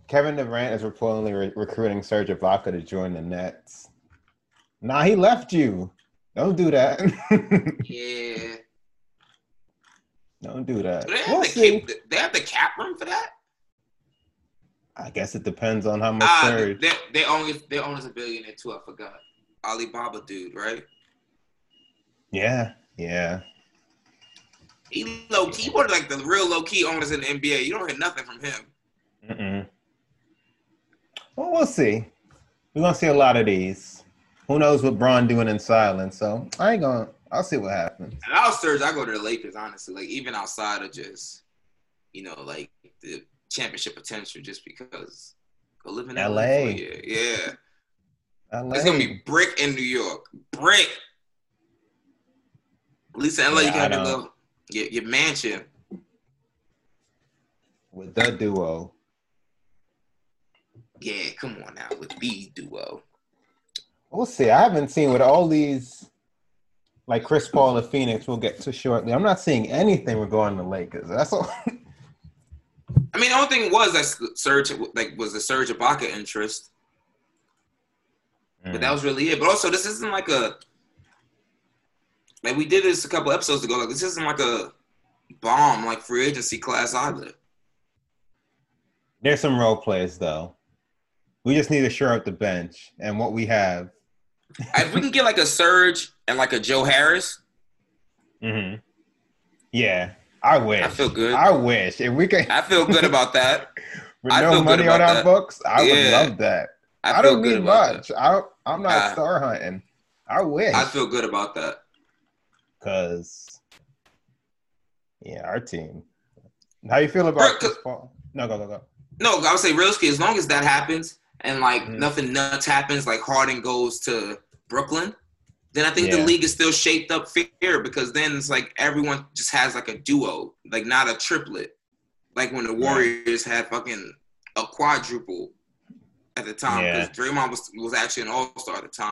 Speaker 4: Kevin Durant is reportedly re- recruiting Serge Ibaka to join the Nets. Nah, he left you. Don't do that.
Speaker 3: Yeah.
Speaker 4: don't do that.
Speaker 3: Do they have,
Speaker 4: We'll
Speaker 3: the
Speaker 4: see.
Speaker 3: cap, they have the cap room for that?
Speaker 4: I guess it depends on how much
Speaker 3: Ah,
Speaker 4: Serge.
Speaker 3: they, they only they own as a billionaire too. I forgot. Alibaba dude, right?
Speaker 4: Yeah, yeah.
Speaker 3: He low key, one of like the real low key owners in the NBA. You don't hear nothing from him.
Speaker 4: Mm-mm. Well, we'll see. We're gonna see a lot of these. Who knows what Bron doing in silence? So I ain't gonna. I'll see what happens.
Speaker 3: And I'll surge. I go to the Lakers, honestly. Like even outside of just, you know, like the championship potential, just because go live in LA.
Speaker 4: LA.
Speaker 3: for a year. Yeah,
Speaker 4: LA.
Speaker 3: it's gonna be brick in New York. Brick. At least in LA,
Speaker 4: Yeah,
Speaker 3: you can
Speaker 4: I
Speaker 3: have your your, mansion.
Speaker 4: with the duo.
Speaker 3: Yeah, come on now with the duo.
Speaker 4: We'll see. I haven't seen with all these, like Chris Paul of Phoenix. We'll get to shortly. I'm not seeing anything regarding the Lakers. That's all.
Speaker 3: I mean, the only thing was that Serge like was the Serge Ibaka interest, but that mm. was really it. But also, this isn't like a like we did this a couple episodes ago. Like this isn't like a bomb like free agency class either.
Speaker 4: There's some role players though. We just need to shore up the bench and what we have.
Speaker 3: if we can get like a Serge and like a Joe Harris,
Speaker 4: Mm-hmm. Yeah, I wish.
Speaker 3: I feel good.
Speaker 4: I wish if we could.
Speaker 3: I feel good about that.
Speaker 4: with
Speaker 3: I
Speaker 4: no money on our
Speaker 3: that.
Speaker 4: books, I would love that.
Speaker 3: I,
Speaker 4: I, don't need much. I I'm not
Speaker 3: Ah.
Speaker 4: star hunting. I wish.
Speaker 3: I feel good about that.
Speaker 4: Because yeah, our team. How you feel about Chris Paul? No, go go go.
Speaker 3: No, I would say realistically, as long as that happens and like
Speaker 4: Mhm.
Speaker 3: nothing nuts happens, like Harden goes to Brooklyn, then I think the league is still shaped up fair because then it's like everyone just has like a duo, like not a triplet, like when the. Warriors had fucking a quadruple at the time
Speaker 4: Yeah.
Speaker 3: because Draymond was was actually an All Star at the time.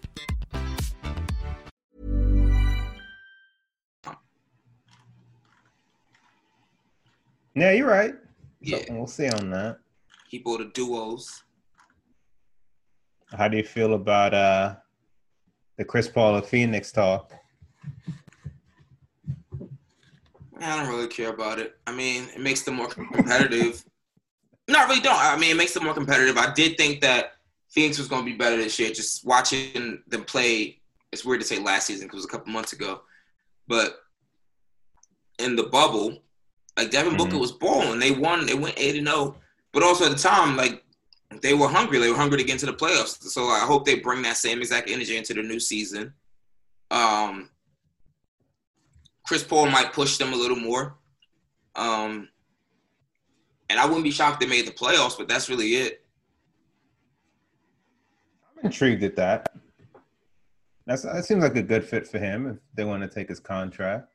Speaker 4: Yeah, you're right.
Speaker 3: Yeah.
Speaker 4: So we'll see on that.
Speaker 3: Keep all the duos.
Speaker 4: How do you feel about uh the Chris Paul of Phoenix talk?
Speaker 3: I don't really care about it. I mean, it makes them more competitive. no, I really don't. I mean, it makes them more competitive. I did think that Phoenix was going to be better this year. Just watching them play, it's weird to say last season because it was a couple months ago, but in the bubble, like Devin Booker
Speaker 4: Mhm.
Speaker 3: was balling. They won. They went eight and zero. But also at the time, like they were hungry. They were hungry to get into the playoffs. So I hope they bring that same exact energy into the new season. Um, Chris Paul might push them a little more. Um, and I wouldn't be shocked if they made the playoffs, but that's really it.
Speaker 4: I'm intrigued at that. That's that seems like a good fit for him if they want to take his contract.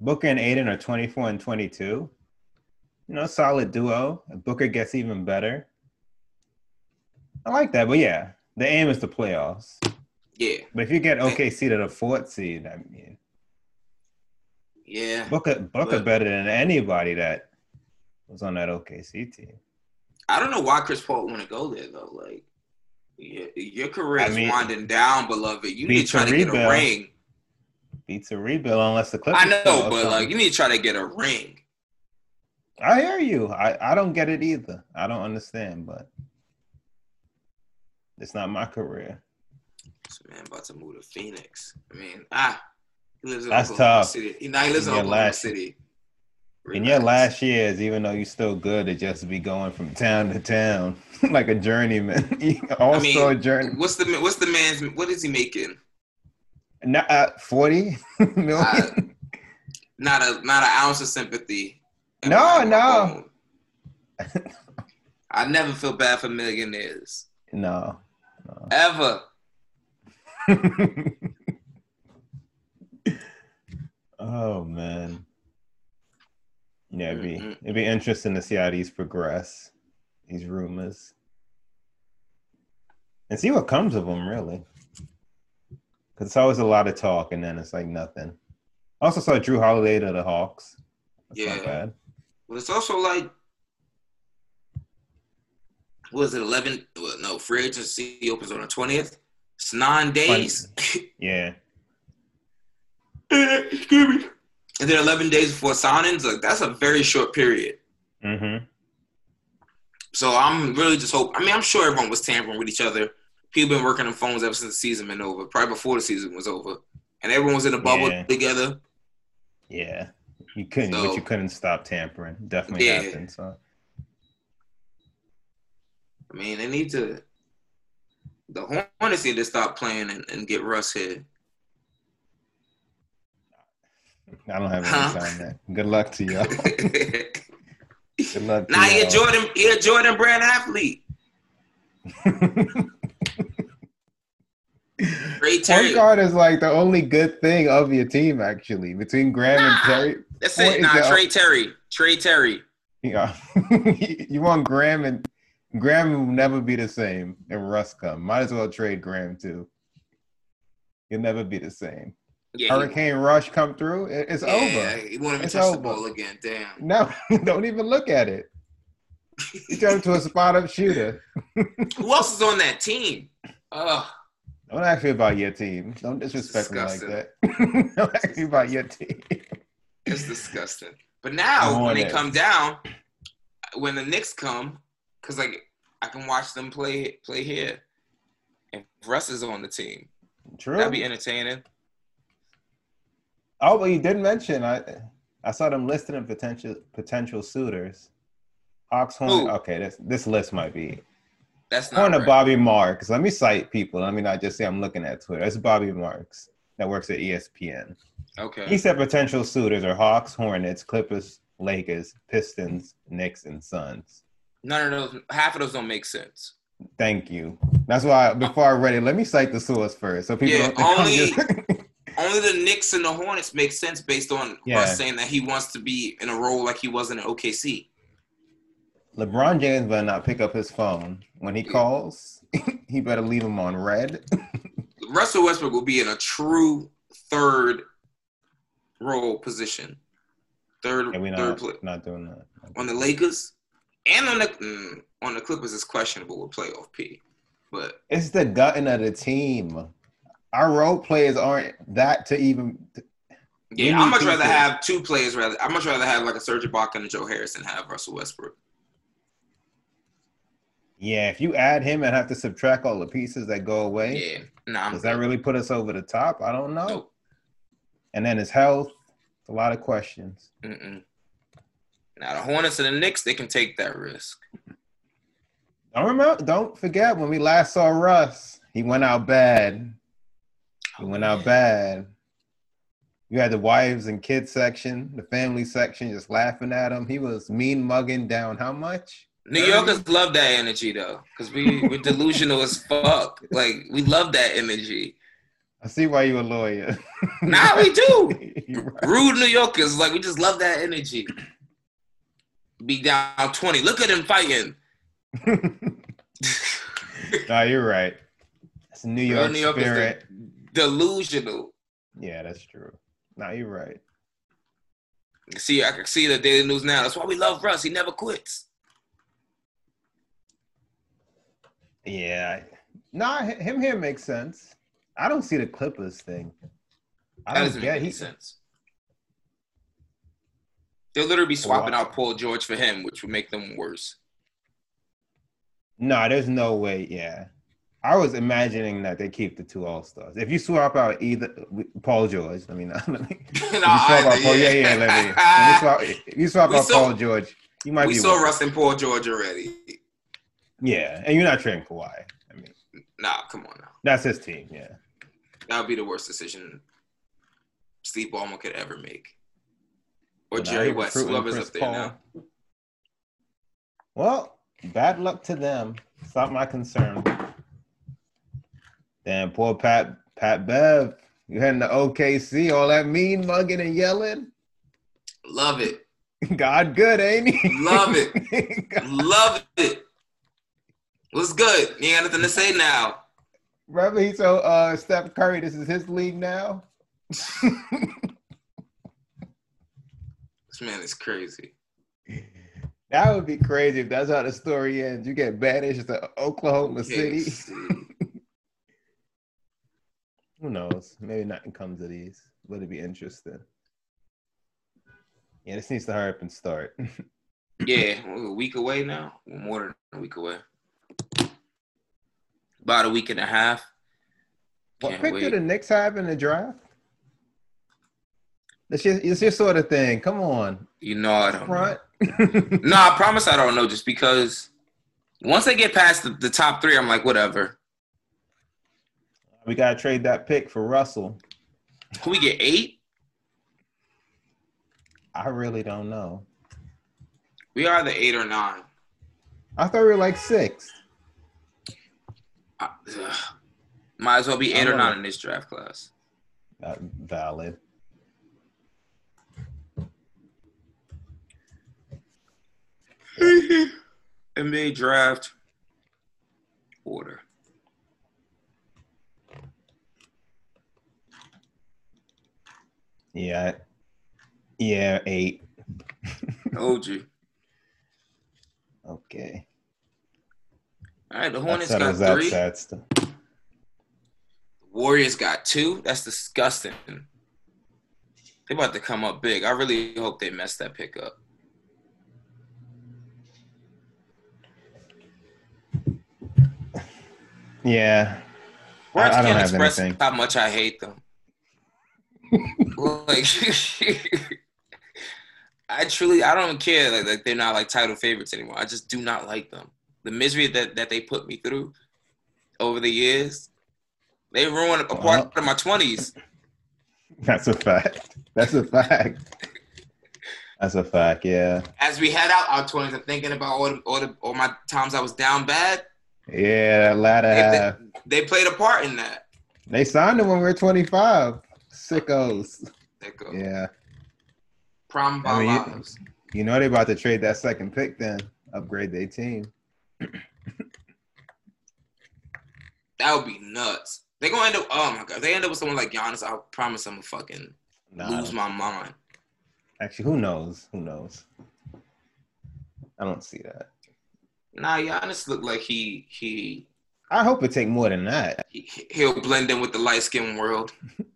Speaker 4: Booker and Ayton are 24 and 22. You know, solid duo. Booker gets even better. I like that, but yeah, the aim is the playoffs.
Speaker 3: Yeah,
Speaker 4: But if you get OKC to the fourth seed, I mean,
Speaker 3: yeah.
Speaker 4: Booker Booker
Speaker 3: But-
Speaker 4: better than anybody that was on that OKC team.
Speaker 3: I don't know why Chris Paul want to go there though. Like, your, your career
Speaker 4: I
Speaker 3: is
Speaker 4: mean,
Speaker 3: winding down, beloved. You need to try to get a ring.
Speaker 4: Beats a rebuild unless the Clippers.
Speaker 3: I know, but like, you need to try to get a ring.
Speaker 4: I hear you. I, I don't get it either. I don't understand, but it's not my career.
Speaker 3: This man about to move to Phoenix. I mean, ah, he lives in
Speaker 4: That's
Speaker 3: Oklahoma
Speaker 4: tough.
Speaker 3: City. He, now he lives in
Speaker 4: In
Speaker 3: Oklahoma
Speaker 4: last-
Speaker 3: City.
Speaker 4: In your last years, even though you're still good, to just be going from town to town like a journeyman, all
Speaker 3: I mean,
Speaker 4: journey.
Speaker 3: What's the what's the man's what is he making?
Speaker 4: Not uh, forty million.
Speaker 3: Not a not an ounce of sympathy.
Speaker 4: No,
Speaker 3: my- in my
Speaker 4: no.
Speaker 3: I never feel bad for millionaires
Speaker 4: no.
Speaker 3: ever.
Speaker 4: oh man. Yeah, it'd be
Speaker 3: Mhm.
Speaker 4: it'd be interesting to see how these progress, these rumors, and see what comes of them. Really, because it's always a lot of talk, and then it's like nothing. I also saw Jrue Holiday to the Hawks. That's
Speaker 3: Yeah.
Speaker 4: not bad.
Speaker 3: But it's also like, was it? Eleven? well, No, free agency opens on the twentieth. It's nine days.
Speaker 4: Yeah,
Speaker 3: Excuse me. And then eleven days before signings. Like that's a very short period.
Speaker 4: mm-hmm.
Speaker 3: So I'm really just hope. I mean, I'm sure everyone was tampering with each other, people been working on phones ever since the season been over, probably before the season was over, and everyone was in a bubble
Speaker 4: Yeah.
Speaker 3: together.
Speaker 4: Yeah, you couldn't,
Speaker 3: So-
Speaker 4: but you couldn't stop tampering. Definitely
Speaker 3: Yeah.
Speaker 4: happened. So
Speaker 3: I mean, they need to. The Hornets need to stop playing and, and get Russ here.
Speaker 4: I don't have any
Speaker 3: Huh?
Speaker 4: time. Man. Good luck to y'all. Good luck.
Speaker 3: Nah,
Speaker 4: you're
Speaker 3: Jordan, a Jordan Brand athlete. Great Terry.
Speaker 4: Point guard is like the only good thing of your team, actually. Between Graham and Terry,
Speaker 3: That's it. Nah, Trey Terry. Trey Terry.
Speaker 4: yeah. you want Graham and Graham will never be the same. And Russ come, might as well trade Graham too. He'll never be the same.
Speaker 3: Yeah,
Speaker 4: Hurricane Russ come through, it- it's
Speaker 3: yeah,
Speaker 4: over.
Speaker 3: He won't even
Speaker 4: It's
Speaker 3: touch the ball again. Damn.
Speaker 4: No, don't even look at it. He turned to a spot up shooter.
Speaker 3: Who else is on that team? Ugh.
Speaker 4: Don't ask me about your team. Don't disrespect me like that. Don't ask me about your team.
Speaker 3: It's disgusting. But now when they
Speaker 4: Hornets.
Speaker 3: come down, when the Knicks come, because like I can watch them play play here, and Russ is on the team.
Speaker 4: True.
Speaker 3: That'd be entertaining.
Speaker 4: Oh, but you did mention I I saw them listed in potential potential suitors. Hawks Horn. Okay, this this list might be
Speaker 3: That's not
Speaker 4: Horn
Speaker 3: right.
Speaker 4: Bobby Marks. Let me cite people. Let me not just say I'm looking at Twitter. It's Bobby Marks that works at ESPN.
Speaker 3: Okay.
Speaker 4: He said potential suitors are Hawks, Hornets, Clippers, Lakers, Pistons, Knicks, and Suns.
Speaker 3: None of those. Half of those don't make sense.
Speaker 4: Thank you. That's why before I read it, let me cite the source first, so people
Speaker 3: Yeah,
Speaker 4: don't
Speaker 3: only-
Speaker 4: just-
Speaker 3: Only the Knicks and the Hornets make sense based on
Speaker 4: Yeah.
Speaker 3: Russ saying that he wants to be in a role like he was in OKC.
Speaker 4: LeBron James better not pick up his phone when he calls. he better leave him on red.
Speaker 3: Russell Westbrook will be in a true third role position. Third,
Speaker 4: and we
Speaker 3: third
Speaker 4: not
Speaker 3: play.
Speaker 4: not doing that.
Speaker 3: on the Lakers and on the mm, on the Clippers is questionable with playoff P. But
Speaker 4: It's the gutting of the team. Our role players aren't that to even.
Speaker 3: Yeah, I'd much rather have two players. Rather, I'd much rather have like a Serge Ibaka and a Joe Harris than have Russell Westbrook.
Speaker 4: Yeah, if you add him and have to subtract all the pieces that go away,
Speaker 3: Yeah, nah,
Speaker 4: does that really put us over the top? I don't know.
Speaker 3: Nope.
Speaker 4: And then his health, a lot of questions.
Speaker 3: Mm-mm. Now the Hornets and the Knicks, they can take that risk.
Speaker 4: Don't remember. Don't forget when we last saw Russ, he went out bad. He went out oh, bad. You had the wives and kids section, the family section, just laughing at him. He was mean mugging down. How much?
Speaker 3: New Yorkers love that energy though, because we we're delusional as fuck. Like we love that energy.
Speaker 4: I see why you a lawyer.
Speaker 3: Nah, we do.
Speaker 4: Right.
Speaker 3: Rude New Yorkers, like we just love that energy. Be down twenty. Look at him fighting.
Speaker 4: nah, you're right. It's New
Speaker 3: Real
Speaker 4: York
Speaker 3: New Yorkers,
Speaker 4: spirit.
Speaker 3: they're delusional.
Speaker 4: Yeah, that's true. Nah, you're right.
Speaker 3: See, I can see the Daily News now. That's why we love Russ. He never quits.
Speaker 4: Yeah. Nah, him here makes sense. I don't see the Clippers thing. I
Speaker 3: That
Speaker 4: don't
Speaker 3: doesn't make
Speaker 4: get
Speaker 3: any
Speaker 4: he,
Speaker 3: sense. They'll literally be swapping
Speaker 4: Wow.
Speaker 3: out Paul George for him, which would make them worse.
Speaker 4: No, there's no way. Yeah, I was imagining that they keep the two All Stars. If you swap out either Paul George, I mean, let me, if you
Speaker 3: No,
Speaker 4: swap
Speaker 3: I-
Speaker 4: out Paul, yeah, yeah, let me. Let me swap, if you swap
Speaker 3: We
Speaker 4: out
Speaker 3: saw-
Speaker 4: Paul George, you might
Speaker 3: we
Speaker 4: be.
Speaker 3: saw
Speaker 4: worse.
Speaker 3: Russ and Paul George already.
Speaker 4: Yeah, and you're not trading Kawhi. I mean,
Speaker 3: Nah, come on now.
Speaker 4: that's his team. Yeah,
Speaker 3: That would be the worst decision Steve Ballmer could ever make. Or
Speaker 4: now
Speaker 3: Jerry West, whoever's
Speaker 4: Chris
Speaker 3: up there
Speaker 4: Paul.
Speaker 3: now.
Speaker 4: Well, bad luck to them. It's not my concern. Damn, poor Pat Pat Bev. You heading to OKC, all that mean mugging and yelling.
Speaker 3: Love it.
Speaker 4: God good, ain't he?
Speaker 3: Love it. Love it. What's good? You ain't got nothing to say now.
Speaker 4: Remember he told uh, Steph Curry this is his league now?
Speaker 3: This man is crazy.
Speaker 4: That would be crazy if that's how the story ends. You get banished to Oklahoma City. Who knows? Maybe nothing comes of these, but it'd be interesting. Yeah, this needs to hurry up and start.
Speaker 3: Yeah, we're a week away now. More than a week away. About a week and a half.
Speaker 4: What pick
Speaker 3: wait.
Speaker 4: did the Knicks have in the draft? It's your, it's your sort of thing. Come on,
Speaker 3: You know I don't know.
Speaker 4: front.
Speaker 3: No, I promise I don't know. Just because once they get past the, the top three, I'm like, whatever.
Speaker 4: we gotta trade that pick for Russell.
Speaker 3: Can we get eight?
Speaker 4: I really don't know.
Speaker 3: We are the eight or nine.
Speaker 4: I thought we were like six.
Speaker 3: Uh, ugh. Might as well be eight or nine in this draft class.
Speaker 4: Not valid.
Speaker 3: NBA draft order.
Speaker 4: Yeah, yeah, eight.
Speaker 3: Told you.
Speaker 4: Okay.
Speaker 3: All right, the Hornets got three.
Speaker 4: stuff.
Speaker 3: Warriors got two. That's disgusting. They about to come up big. I really hope they mess that pick up.
Speaker 4: Yeah.
Speaker 3: Words
Speaker 4: I don't
Speaker 3: can't
Speaker 4: have
Speaker 3: express
Speaker 4: anything.
Speaker 3: how much I hate them. like, I truly, I don't care. Like, like they're not like title favorites anymore. I just do not like them. The misery that that they put me through over the years, they ruined a part of my twenties.
Speaker 4: That's a fact. That's a fact. That's a fact. Yeah.
Speaker 3: As we head out our twenties, I'm thinking about all the, all the all my times I was down bad.
Speaker 4: Yeah. That latter
Speaker 3: They,
Speaker 4: half.
Speaker 3: they, they played a part in that.
Speaker 4: They signed him when we were 25. Sickos.
Speaker 3: Go.
Speaker 4: Yeah.
Speaker 3: Of
Speaker 4: I mean, you- You know they're about to trade that second pick then. Upgrade their team.
Speaker 3: That would be nuts. They're gonna end up. Oh my god, if they end up with someone like Giannis. I promise I'm gonna fucking
Speaker 4: Nah,
Speaker 3: lose my mind.
Speaker 4: Actually, who knows? Who knows? I don't see that.
Speaker 3: Nah, Giannis look like he he
Speaker 4: I hope it take more than that.
Speaker 3: he he'll blend in with the light skin world.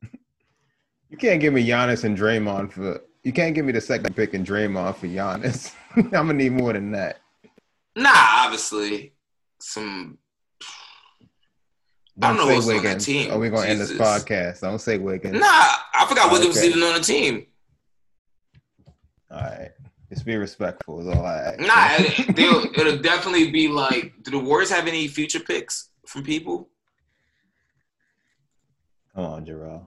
Speaker 4: You can't give me Giannis and Draymond for. You can't give me the second pick and Draymond for Giannis. I'm gonna need more than that.
Speaker 3: Nah, obviously some. I don't know
Speaker 4: say
Speaker 3: who's on that
Speaker 4: Wiggins.
Speaker 3: team.
Speaker 4: Are we gonna end this podcast? Don't say Wiggins.
Speaker 3: Nah, I forgot Wiggins was
Speaker 4: Okay.
Speaker 3: even on the team.
Speaker 4: All right. Just be respectful is all I ask.
Speaker 3: Nah, it, it'll definitely be like. Do the Warriors have any future picks from people?
Speaker 4: Come on, Jarrell.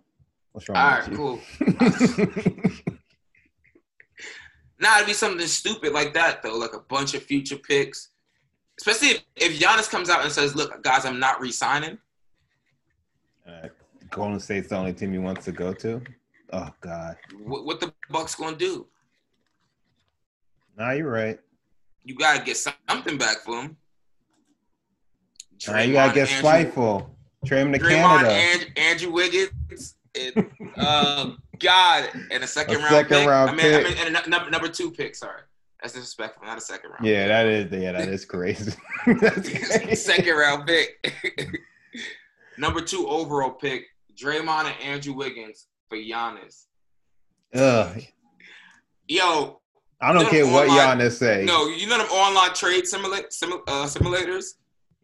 Speaker 4: What's wrong
Speaker 3: right,
Speaker 4: with
Speaker 3: cool.
Speaker 4: you?
Speaker 3: Nah, it'd be something stupid like that though, like a bunch of future picks. Especially if, if Giannis comes out and says, "Look, guys, I'm not re-signing."
Speaker 4: Right. Golden State's the only team he wants to go to. Oh God.
Speaker 3: What, what the Bucks gonna do?
Speaker 4: Nah, you're right.
Speaker 3: You gotta get something back for him.
Speaker 4: Nah, you gotta get
Speaker 3: Andrew-
Speaker 4: spiteful. Trade him to
Speaker 3: Draymond,
Speaker 4: Canada.
Speaker 3: and, Andrew Wiggins, and, uh, God, and a second
Speaker 4: A
Speaker 3: round
Speaker 4: second
Speaker 3: pick.
Speaker 4: round
Speaker 3: I mean, I
Speaker 4: pick.
Speaker 3: mean, and a number, number two pick. Sorry, that's disrespectful. Not a second round.
Speaker 4: yeah, that is. Yeah, that is crazy. Crazy.
Speaker 3: second round pick. number two overall pick. Draymond and Andrew Wiggins for Giannis.
Speaker 4: Ugh.
Speaker 3: Yo,
Speaker 4: I don't care what
Speaker 3: online-
Speaker 4: Giannis say.
Speaker 3: no, you know them online trade simula- simul- uh, simulators?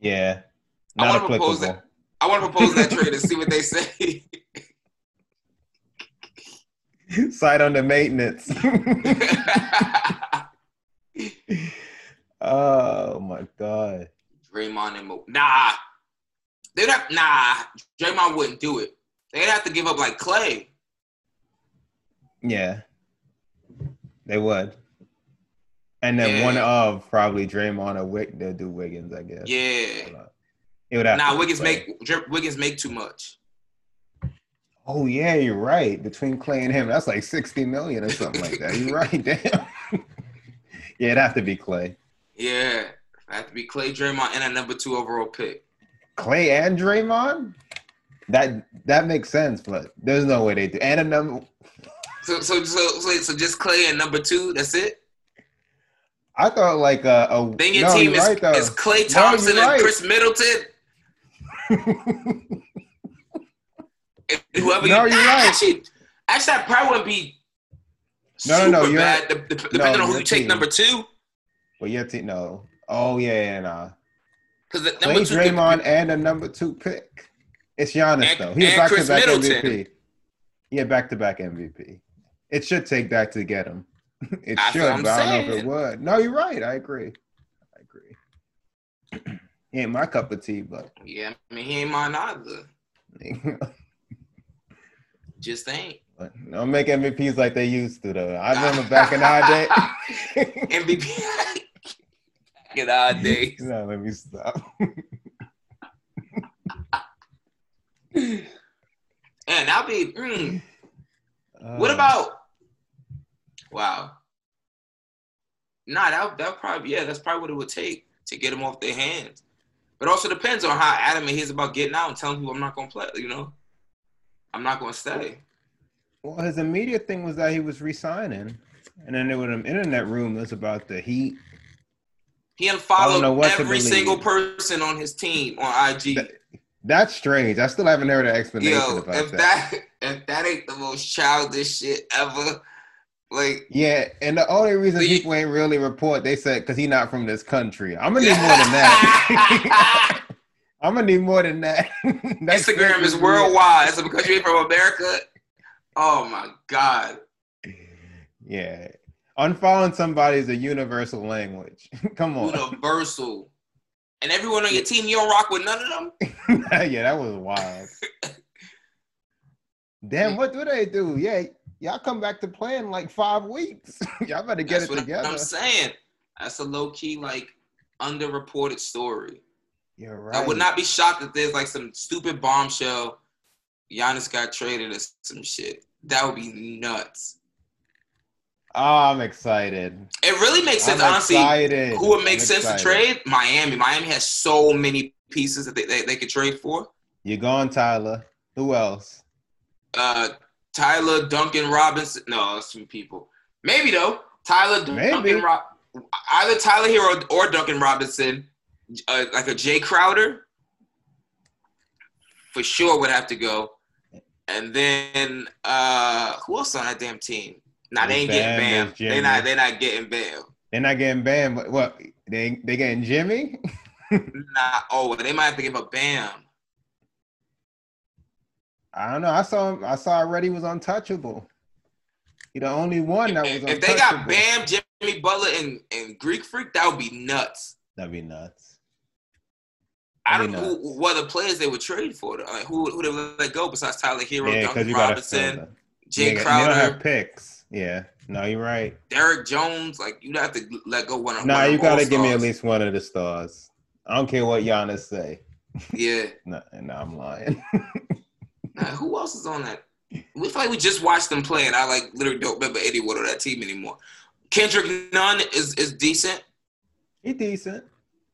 Speaker 4: Yeah.
Speaker 3: I wanna propose that. I want to propose that trade and see what they say.
Speaker 4: Site under maintenance. oh my god.
Speaker 3: Draymond and Mo. Nah, they'd have nah. Draymond wouldn't do it. They'd have to give up like Klay.
Speaker 4: Yeah. They would. And then
Speaker 3: Yeah.
Speaker 4: one of probably Draymond or Wick they'll do Wiggins, I guess.
Speaker 3: Yeah.
Speaker 4: It would have
Speaker 3: Nah, Wiggins
Speaker 4: Klay.
Speaker 3: make Wiggins make too much.
Speaker 4: Oh yeah, you're right. Between Klay and him, that's like 60 million or something like that. You're right, damn. yeah, it'd have to be Klay.
Speaker 3: Yeah, I have to be Klay, Draymond, and a number two overall pick.
Speaker 4: Klay and Draymond? That that makes sense, but there's no way they do. And a number
Speaker 3: So so so so, so just Klay and number two. That's it.
Speaker 4: I thought like a, a
Speaker 3: Then your
Speaker 4: no,
Speaker 3: team is,
Speaker 4: right,
Speaker 3: is
Speaker 4: Klay
Speaker 3: Thompson and
Speaker 4: right.
Speaker 3: Khris Middleton. Whoever
Speaker 4: No,
Speaker 3: you
Speaker 4: you're right.
Speaker 3: actually, actually, that probably wouldn't be
Speaker 4: No, no, no, you're-
Speaker 3: bad. de- de- depending on who you take
Speaker 4: team.
Speaker 3: number two.
Speaker 4: Well, your team, no. Oh yeah, yeah, nah.
Speaker 3: Because the
Speaker 4: Play
Speaker 3: two
Speaker 4: Draymond and a number two pick. It's Giannis
Speaker 3: And-
Speaker 4: though. He's back to back
Speaker 3: Middleton.
Speaker 4: MVP. Yeah, back to back MVP. It should take that to get him. It
Speaker 3: That's
Speaker 4: should, but I don't know if it would. No, you're right. I agree. I agree. he ain't my cup of tea, but
Speaker 3: Yeah, I mean he ain't mine either. Just ain't.
Speaker 4: don't make MVPs like they used to though. I remember back in our day.
Speaker 3: MVP. Back in our days.
Speaker 4: no, let me stop.
Speaker 3: And that'll be. mm, what
Speaker 4: Uh,
Speaker 3: about? Wow. Nah, that that probably yeah, that's probably what it would take to get them off their hands. But also depends on how adamant he is about getting out and telling people I'm not gonna play. You know, I'm not gonna stay.
Speaker 4: Well, his immediate thing was that he was resigning, and then there were them internet rumors about the Heat.
Speaker 3: He unfollowed
Speaker 4: don't know what to
Speaker 3: every single person on his team on IG.
Speaker 4: That- That's strange. I still haven't heard an explanation
Speaker 3: Yo,
Speaker 4: about
Speaker 3: if
Speaker 4: that.
Speaker 3: that if that ain't the most childish shit ever, like
Speaker 4: Yeah, and the only reason
Speaker 3: So you-
Speaker 4: people ain't really report, they said, because he not from this country. I'm gonna need more than that. I'm gonna need more than that.
Speaker 3: Instagram is worldwide. So because you ain't from America, oh my god.
Speaker 4: Yeah, unfollowing somebody is a universal language. Come on.
Speaker 3: Universal. And everyone on your team, you don't rock with none of them?
Speaker 4: yeah, that was wild. Damn, what do they do? Yeah, y'all come back to play in like five weeks. y'all better get
Speaker 3: That's
Speaker 4: it
Speaker 3: what
Speaker 4: together.
Speaker 3: I'm saying. That's a low key, like, underreported story.
Speaker 4: You're right.
Speaker 3: I would not be shocked if there's like some stupid bombshell. Giannis got traded or some shit. That would be nuts.
Speaker 4: Oh, I'm excited.
Speaker 3: It really makes sense,
Speaker 4: I'm
Speaker 3: honestly.
Speaker 4: excited.
Speaker 3: Who would make
Speaker 4: I'm
Speaker 3: sense to trade? Miami. Miami has so many pieces that they, they, they could trade for.
Speaker 4: You're going, Tyler. Who else?
Speaker 3: Uh, Tyler, Duncan Robinson. No, that's two people. Maybe though. Tyler,
Speaker 4: Maybe.
Speaker 3: Duncan Rob. Either Tyler Herro or Duncan Robinson. Uh, like a Jae Crowder. For sure would have to go. And then uh who else on that damn team? Nah, they ain't
Speaker 4: Bam,
Speaker 3: getting Bam. They not they not getting Bam.
Speaker 4: They're not getting banned, but what? They they getting Jimmy?
Speaker 3: Nah, oh, they might have to give up Bam.
Speaker 4: I don't know. I saw. I saw already was untouchable. He the only one that was
Speaker 3: If
Speaker 4: untouchable.
Speaker 3: they got Bam, Jimmy Butler, and, and Greek Freak, that would be nuts.
Speaker 4: that'd be nuts.
Speaker 3: I don't know who, what other players they would trade for. though. Like who who they would let go besides Tyler Herro,
Speaker 4: Yeah,
Speaker 3: Duncan Robinson. Jae
Speaker 4: Yeah, and They don't have picks. Yeah. No, you're right.
Speaker 3: Derrick Jones. Like you'd have to let go one of
Speaker 4: Nah,
Speaker 3: one
Speaker 4: you gotta give me at least one of the stars. I don't care what Giannis say.
Speaker 3: Yeah.
Speaker 4: No, no I'm lying.
Speaker 3: Nah, who else is on that? We feel like we just watched them play, and I like literally don't remember anyone on that team anymore. Kendrick Nunn is is decent.
Speaker 4: he decent.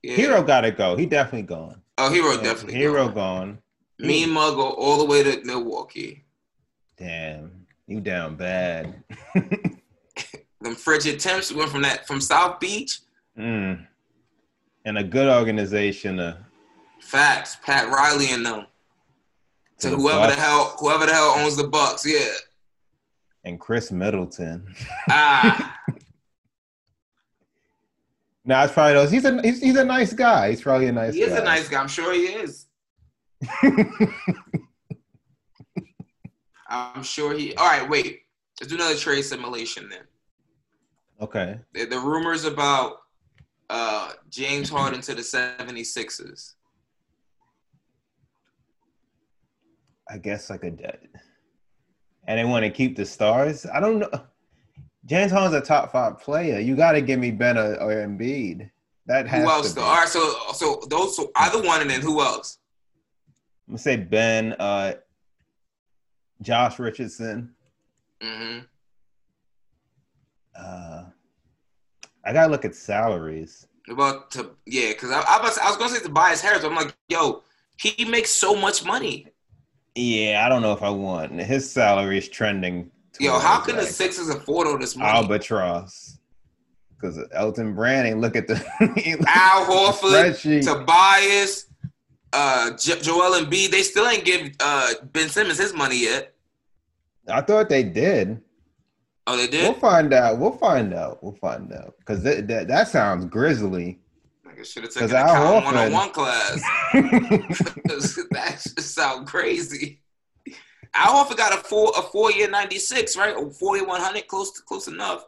Speaker 3: Yeah.
Speaker 4: Herro gotta go. He definitely gone.
Speaker 3: Oh, Herro
Speaker 4: Yeah,
Speaker 3: definitely.
Speaker 4: Herro
Speaker 3: gone.
Speaker 4: gone.
Speaker 3: Mean Mug go all the way to Milwaukee.
Speaker 4: Damn, you down bad.
Speaker 3: Them frigid temps went from that from South Beach.
Speaker 4: mm. And a good organization uh,
Speaker 3: Facts. Pat Riley and them. To
Speaker 4: the
Speaker 3: whoever the hell whoever the hell owns the Bucks. Yeah.
Speaker 4: and Khris Middleton.
Speaker 3: Ah.
Speaker 4: Now it's probably those. He's a he's, he's a nice guy. He's probably a nice. Guy.
Speaker 3: He is a nice guy. I'm sure he is. I'm sure he. All right, wait. Let's do another trade simulation then.
Speaker 4: okay.
Speaker 3: The, the rumors about uh, James Harden to the 76ers.
Speaker 4: I guess a dead. And they want to keep the stars. I don't know. James Harden's a top five player. You got to give me Ben or, or Embiid. That has
Speaker 3: Who else
Speaker 4: to
Speaker 3: though? All right, so so those so either one and then who else?
Speaker 4: I'm gonna say Ben, uh, Josh Richardson.
Speaker 3: Mm-hmm.
Speaker 4: Uh, I gotta look at salaries.
Speaker 3: About to yeah, because I, I, was, I was gonna say Tobias Harris. But I'm like, yo, he makes so much money.
Speaker 4: Yeah, I don't know if I want. His salary is trending.
Speaker 3: Yo, how
Speaker 4: towards,
Speaker 3: can the
Speaker 4: like,
Speaker 3: Sixers afford all this money?
Speaker 4: albatross? Because Elton Brand ain't look at the
Speaker 3: Al Horford,
Speaker 4: spreadsheet.
Speaker 3: Tobias, uh, J- Joel Embiid. They still ain't give uh, Ben Simmons his money yet.
Speaker 4: I thought they did.
Speaker 3: Oh, they did.
Speaker 4: We'll find out. We'll find out. We'll find out. Because that, that that sounds grisly.
Speaker 3: I should have taken a
Speaker 4: Al
Speaker 3: Colin
Speaker 4: Horford-
Speaker 3: one-on-one class. that just sound crazy. Al Horford got a four a four year ninety six, right? Or year one hundred, close to close enough.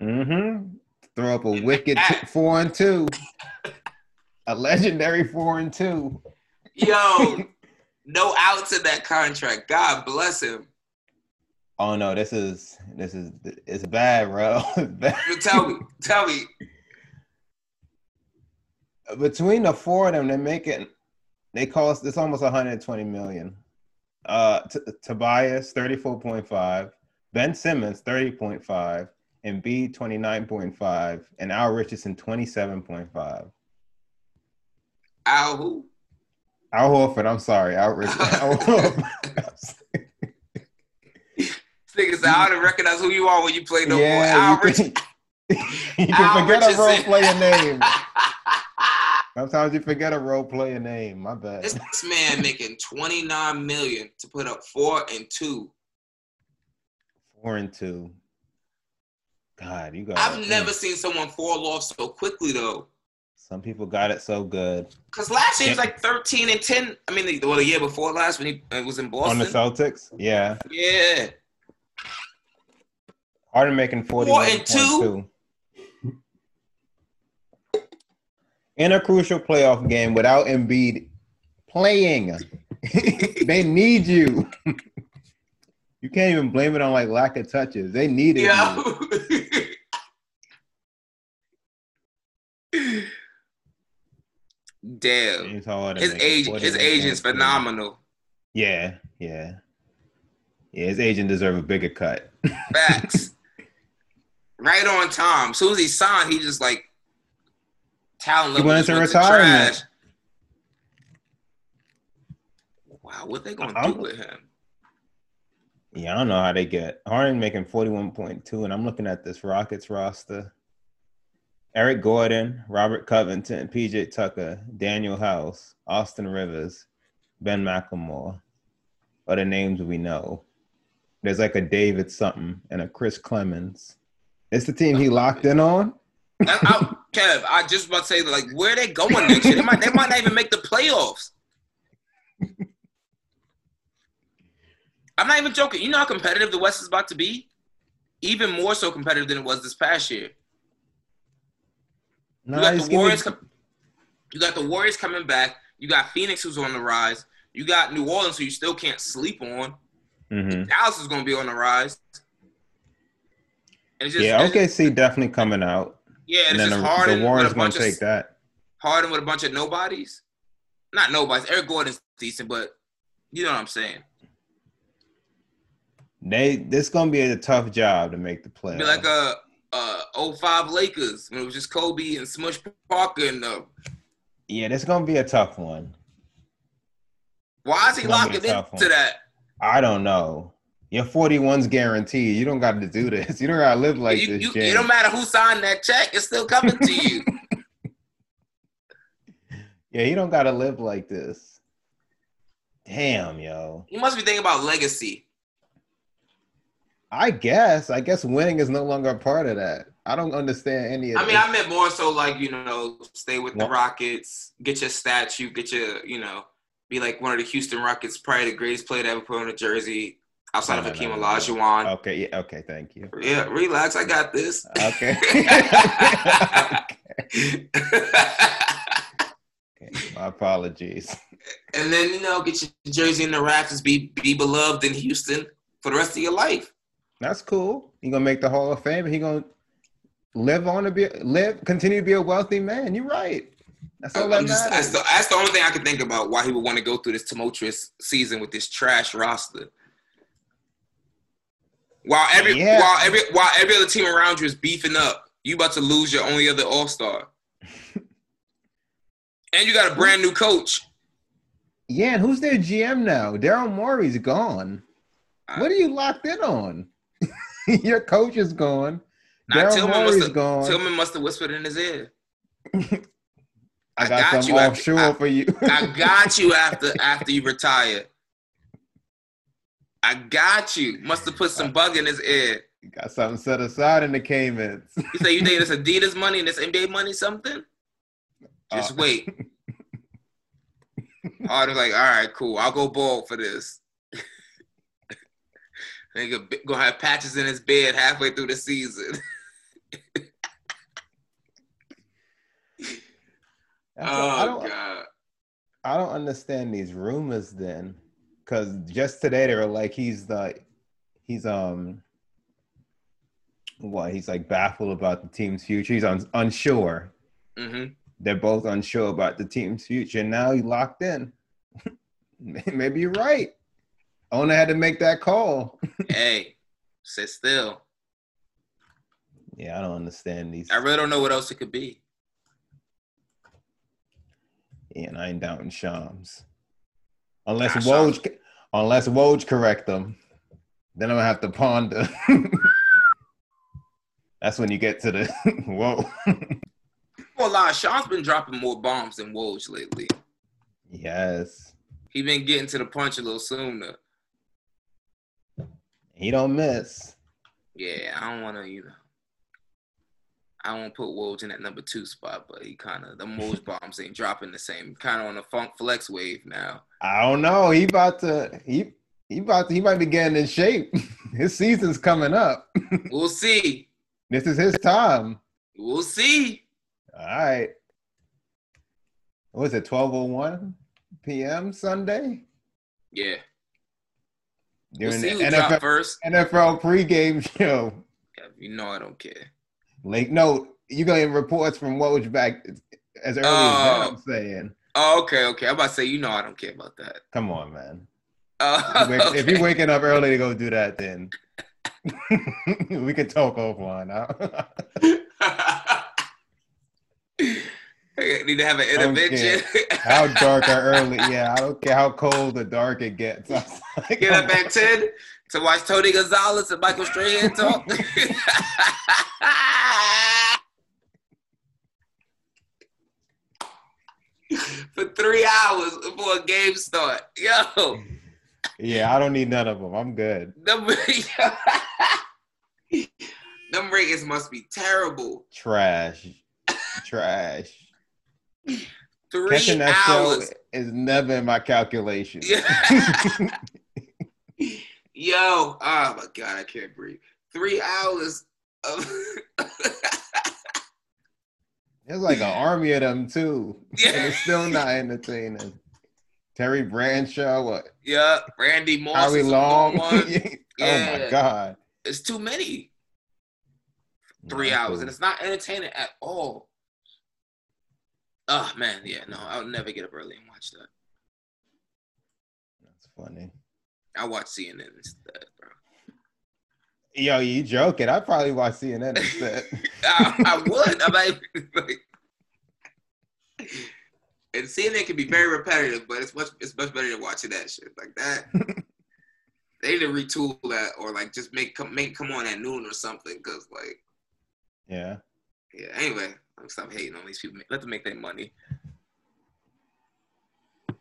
Speaker 4: mm-hmm. Throw up a wicked t- four and two. A legendary four and two.
Speaker 3: Yo, no outs in that contract. God bless him.
Speaker 4: Oh no, this is this is it's bad, bro. It's bad.
Speaker 3: Tell me, tell me,
Speaker 4: Between the four of them, they're making they cost it's almost 120 million. Uh T- Tobias 34.5, Ben Simmons 30.5, and B 29.5, and Al Richardson 27.5.
Speaker 3: Al who?
Speaker 4: Al Horford, I'm sorry, Al Richardson. Al Horford.
Speaker 3: Nigga said, I don't recognize who you are when you play no more.
Speaker 4: yeah,
Speaker 3: Al
Speaker 4: you can, you can
Speaker 3: Al
Speaker 4: forget a role player name. Sometimes you forget a role player name. My bad.
Speaker 3: This man making 29 million to put up four and two.
Speaker 4: Four and two. God, you got.
Speaker 3: I've never seen someone fall off so quickly though.
Speaker 4: Some people got it so good
Speaker 3: Cause last year he was like 13 and 10. I mean, the, well, the year before last when he uh, was in Boston
Speaker 4: on the Celtics. Yeah,
Speaker 3: yeah,
Speaker 4: Harden making forty
Speaker 3: Four and two?
Speaker 4: two. In a crucial playoff game without Embiid playing, they need you. You can't even blame it on like lack of touches. They needed
Speaker 3: yeah.
Speaker 4: you.
Speaker 3: Damn, his age, his
Speaker 4: 41.2.
Speaker 3: agent's phenomenal.
Speaker 4: Yeah, yeah, yeah. His agent deserve a bigger cut.
Speaker 3: Facts. right on time. As soon as he signed, he just like talent
Speaker 4: He went into
Speaker 3: to
Speaker 4: retirement.
Speaker 3: Wow, what they gonna
Speaker 4: I'm-
Speaker 3: do with him?
Speaker 4: Yeah, I don't know how they get Harden making forty one point two, and I'm looking at this Rockets roster. Eric Gordon, Robert Covington, PJ Tucker, Danuel House, Austin Rivers, Ben McLemore are the names we know. There's like a David something and a Chris Clemons. It's the team he oh, locked in on.
Speaker 3: That, I, Kev, I just about to say like where they going next year? They might, they might not even make the playoffs. I'm not even joking. You know how competitive the West is about to be? Even more so competitive than it was this past year. You got the Warriors. Com- you got the Warriors coming back. You got Phoenix, who's on the rise. You got New Orleans, who you still can't sleep on.
Speaker 4: Mhm.
Speaker 3: Dallas is going to be on the rise. And it's just,
Speaker 4: Yeah,
Speaker 3: it's just-
Speaker 4: OKC definitely coming out,
Speaker 3: yeah,
Speaker 4: and
Speaker 3: it's
Speaker 4: then the,
Speaker 3: Harden
Speaker 4: the Warriors gonna
Speaker 3: bunch
Speaker 4: take
Speaker 3: of
Speaker 4: that.
Speaker 3: Harden with a bunch of nobodies. Not nobodies. Eric Gordon's decent, but you know what I'm saying.
Speaker 4: They this gonna be a tough job to make the playoffs.
Speaker 3: Be like a, a 05 Lakers when it was just Kobe and Smush Parker and uh,
Speaker 4: yeah, this gonna be a tough one.
Speaker 3: why is he locking into that?
Speaker 4: I don't know. Your 41's guaranteed. You don't got to do this. You don't got to live like
Speaker 3: you,
Speaker 4: this,
Speaker 3: you, it don't matter who signed that check, it's still coming to you.
Speaker 4: Yeah, you don't got to live like this. Damn, yo.
Speaker 3: you must be thinking about legacy.
Speaker 4: I guess. I guess winning is no longer a part of that. I don't understand any of
Speaker 3: I mean,
Speaker 4: this.
Speaker 3: I meant more so like, you know, stay with the Rockets, get your statue, get your, you know, be like one of the Houston Rockets, probably the greatest player to ever put on a jersey outside
Speaker 4: No,
Speaker 3: of
Speaker 4: no, no,
Speaker 3: Hakeem
Speaker 4: no, no.
Speaker 3: Olajuwon.
Speaker 4: Okay, yeah, okay, thank you.
Speaker 3: Yeah, relax. I got this.
Speaker 4: Okay. okay. My apologies.
Speaker 3: and then you know, get your jersey in the rafters, be be beloved in Houston for the rest of your life.
Speaker 4: That's cool. He gonna make the Hall of Fame. He gonna live on to be live, continue to be a wealthy man. You're right. That's all that
Speaker 3: just, that's, the, that's the only thing I can think about why he would want to go through this tumultuous season with this trash roster. While every
Speaker 4: Yeah.
Speaker 3: while every while every other team around you is beefing up, you about to lose your only other All Star, and you got a brand new coach.
Speaker 4: Yeah, and who's their GM now? Daryl Morey's gone. What are you locked in on? Your coach is gone.
Speaker 3: Nah,
Speaker 4: Daryl
Speaker 3: Tilman must have
Speaker 4: gone.
Speaker 3: Tilman must have whispered in his ear.
Speaker 4: I
Speaker 3: I
Speaker 4: got,
Speaker 3: got you after-
Speaker 4: offshore
Speaker 3: I-
Speaker 4: for you.
Speaker 3: I got you after after you retire. I got you. Must have put some bug in his ear.
Speaker 4: got something set aside in the Caymans.
Speaker 3: You say you think this Adidas money and this NBA money something? Just
Speaker 4: Uh,
Speaker 3: wait. Harden's like, all right, cool. I'll go bald for this. Nigga gonna have patches in his bed halfway through the season.
Speaker 4: What- I
Speaker 3: oh
Speaker 4: don't,
Speaker 3: god.
Speaker 4: I don't understand these rumors then, because just today they were like he's the, he's um, what he's like baffled about the team's future. He's un- unsure.
Speaker 3: hmm
Speaker 4: They're both unsure about the team's future. Now he locked in. Maybe you're right. Owner had to make that call.
Speaker 3: hey, sit still.
Speaker 4: Yeah, I don't understand these.
Speaker 3: I really don't know what else it could be.
Speaker 4: Yeah, and I ain't doubting Shams. Unless
Speaker 3: Nah,
Speaker 4: Woj, unless Woj correct them, then I'm gonna have to ponder. That's when you get to the whoa.
Speaker 3: Well, lie, Shams been dropping more bombs than Woj lately.
Speaker 4: yes,
Speaker 3: He been getting to the punch a little sooner.
Speaker 4: he don't miss.
Speaker 3: Yeah, I don't want to, you know. I won't put Woj in that number two spot, but he kind of the Woj bombs ain't dropping the same. Kind of on the Funk Flex wave now.
Speaker 4: I don't know. He about to he he about to, he might be getting in shape. His season's coming up.
Speaker 3: We'll see.
Speaker 4: this is his time.
Speaker 3: We'll see.
Speaker 4: All right. What was it? Twelve oh one p.m. Sunday
Speaker 3: Yeah,
Speaker 4: during
Speaker 3: we'll see
Speaker 4: the NFL
Speaker 3: first.
Speaker 4: NFL pregame show.
Speaker 3: Yeah, you know I don't care.
Speaker 4: Like, no, you getting reports from Woj back as early as uh,
Speaker 3: Oh.
Speaker 4: that, I'm saying.
Speaker 3: Oh, okay, okay. I'm about to say, you know I don't care about that.
Speaker 4: Come on, man.
Speaker 3: Uh,
Speaker 4: If you wake- If you're waking up early to go do that, then we can talk offline. huh?
Speaker 3: I need to have an intervention.
Speaker 4: how dark or early? Yeah, I don't care how cold or dark it gets. Like,
Speaker 3: Get up at 10 to watch Tony Gonzalez and Michael Strahan talk. For three hours before a game start. Yo.
Speaker 4: Yeah, I don't need none of them. I'm good.
Speaker 3: them, them ratings must be terrible.
Speaker 4: Trash, trash.
Speaker 3: Three
Speaker 4: Catching that
Speaker 3: hours.
Speaker 4: show is never in my calculation.
Speaker 3: Yo, oh my god, I can't breathe. Three hours of
Speaker 4: There's like an army of them too.
Speaker 3: Yeah.
Speaker 4: And it's still not entertaining. Terry Bradshaw, what?
Speaker 3: yeah, Randy Moss.
Speaker 4: Howie Long.
Speaker 3: one.
Speaker 4: oh my god.
Speaker 3: It's too many. Three hours,
Speaker 4: cool.
Speaker 3: and it's not entertaining at all. Oh man, yeah, no, I'll never get up early and watch that.
Speaker 4: That's funny.
Speaker 3: I watch CNN instead, bro.
Speaker 4: Yo, you joking? I probably watch CNN instead.
Speaker 3: I, I would. I might like, and CNN can be very repetitive, but it's much it's much better than watching that shit like that. they need to retool that or like just make come make come on at noon or something. Cause like
Speaker 4: yeah.
Speaker 3: yeah. Anyway, I'm stop hating on these people. Let them make their money.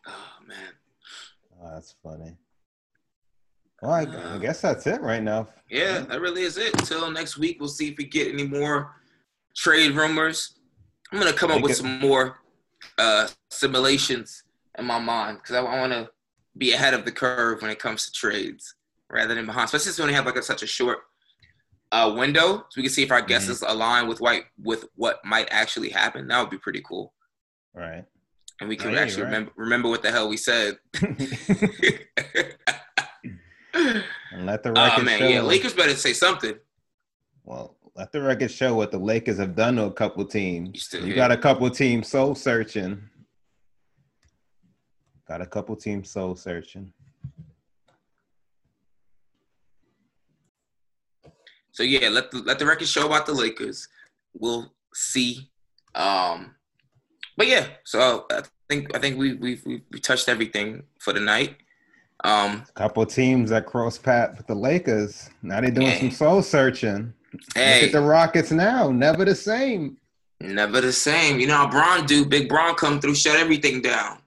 Speaker 3: Oh man.
Speaker 4: Oh, that's funny. Well, I, I guess that's it right now.
Speaker 3: Yeah, that really is it. Until next week, we'll see if we get any more trade rumors. I'm gonna come up with
Speaker 4: it-
Speaker 3: some more uh, simulations in my mind because I, want to be ahead of the curve when it comes to trades rather than behind. Especially since we only have like a, such a short uh, window, so we can see if our
Speaker 4: Mm-hmm.
Speaker 3: guesses align with what with what might actually happen. That would be pretty cool,
Speaker 4: Right.
Speaker 3: and we can
Speaker 4: Oh, yeah,
Speaker 3: actually
Speaker 4: right.
Speaker 3: remember remember what the hell we said.
Speaker 4: and let the record
Speaker 3: oh man,
Speaker 4: show.
Speaker 3: yeah, Lakers better say something.
Speaker 4: Well, let the record show what the Lakers have done to a couple teams.
Speaker 3: still
Speaker 4: You got a couple teams soul searching. Got a couple teams soul searching.
Speaker 3: So yeah, let the let the record show about the Lakers. We'll see. Um, but yeah, so I think I think we we we we touched everything for the night. Um,
Speaker 4: Couple teams that cross path with the Lakers. Now they're doing
Speaker 3: Yeah.
Speaker 4: some soul searching. Look at the Rockets now. Never the same.
Speaker 3: never the same. You know how Bron do? Big Bron come through, shut everything down.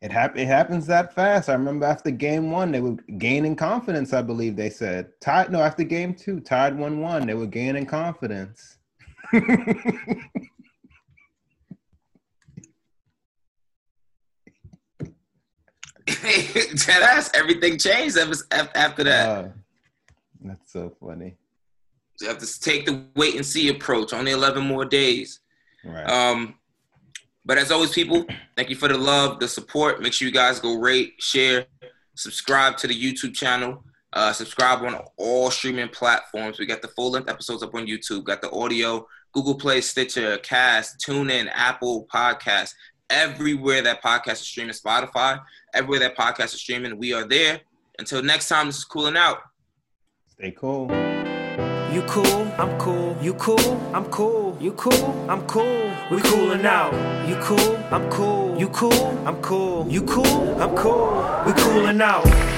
Speaker 4: It, hap- it happens that fast. I remember after game one, they were gaining confidence, I believe they said. Tied, no, after game two, tied 1 1, they were gaining confidence.
Speaker 3: Dead ass. Everything changed after, after that.
Speaker 4: Uh, that's so funny.
Speaker 3: You have to take the wait and see approach. Only 11 more days.
Speaker 4: Right.
Speaker 3: Um, but as always, people, thank you for the love, the support. Make sure you guys go rate, share, subscribe to the YouTube channel. Uh, subscribe on all streaming platforms. We got the full length episodes up on YouTube. Got the audio, Google Play, Stitcher, Cast, TuneIn, Apple Podcast, everywhere that podcast is streaming, Spotify, everywhere that podcast is streaming. We are there. Until next time, this is cooling out.
Speaker 4: Stay cool.
Speaker 2: You cool, I'm cool. You cool, I'm cool. You cool, I'm cool. We coolin' out. You cool, I'm cool. You cool, I'm cool. You cool, I'm cool. We coolin' out.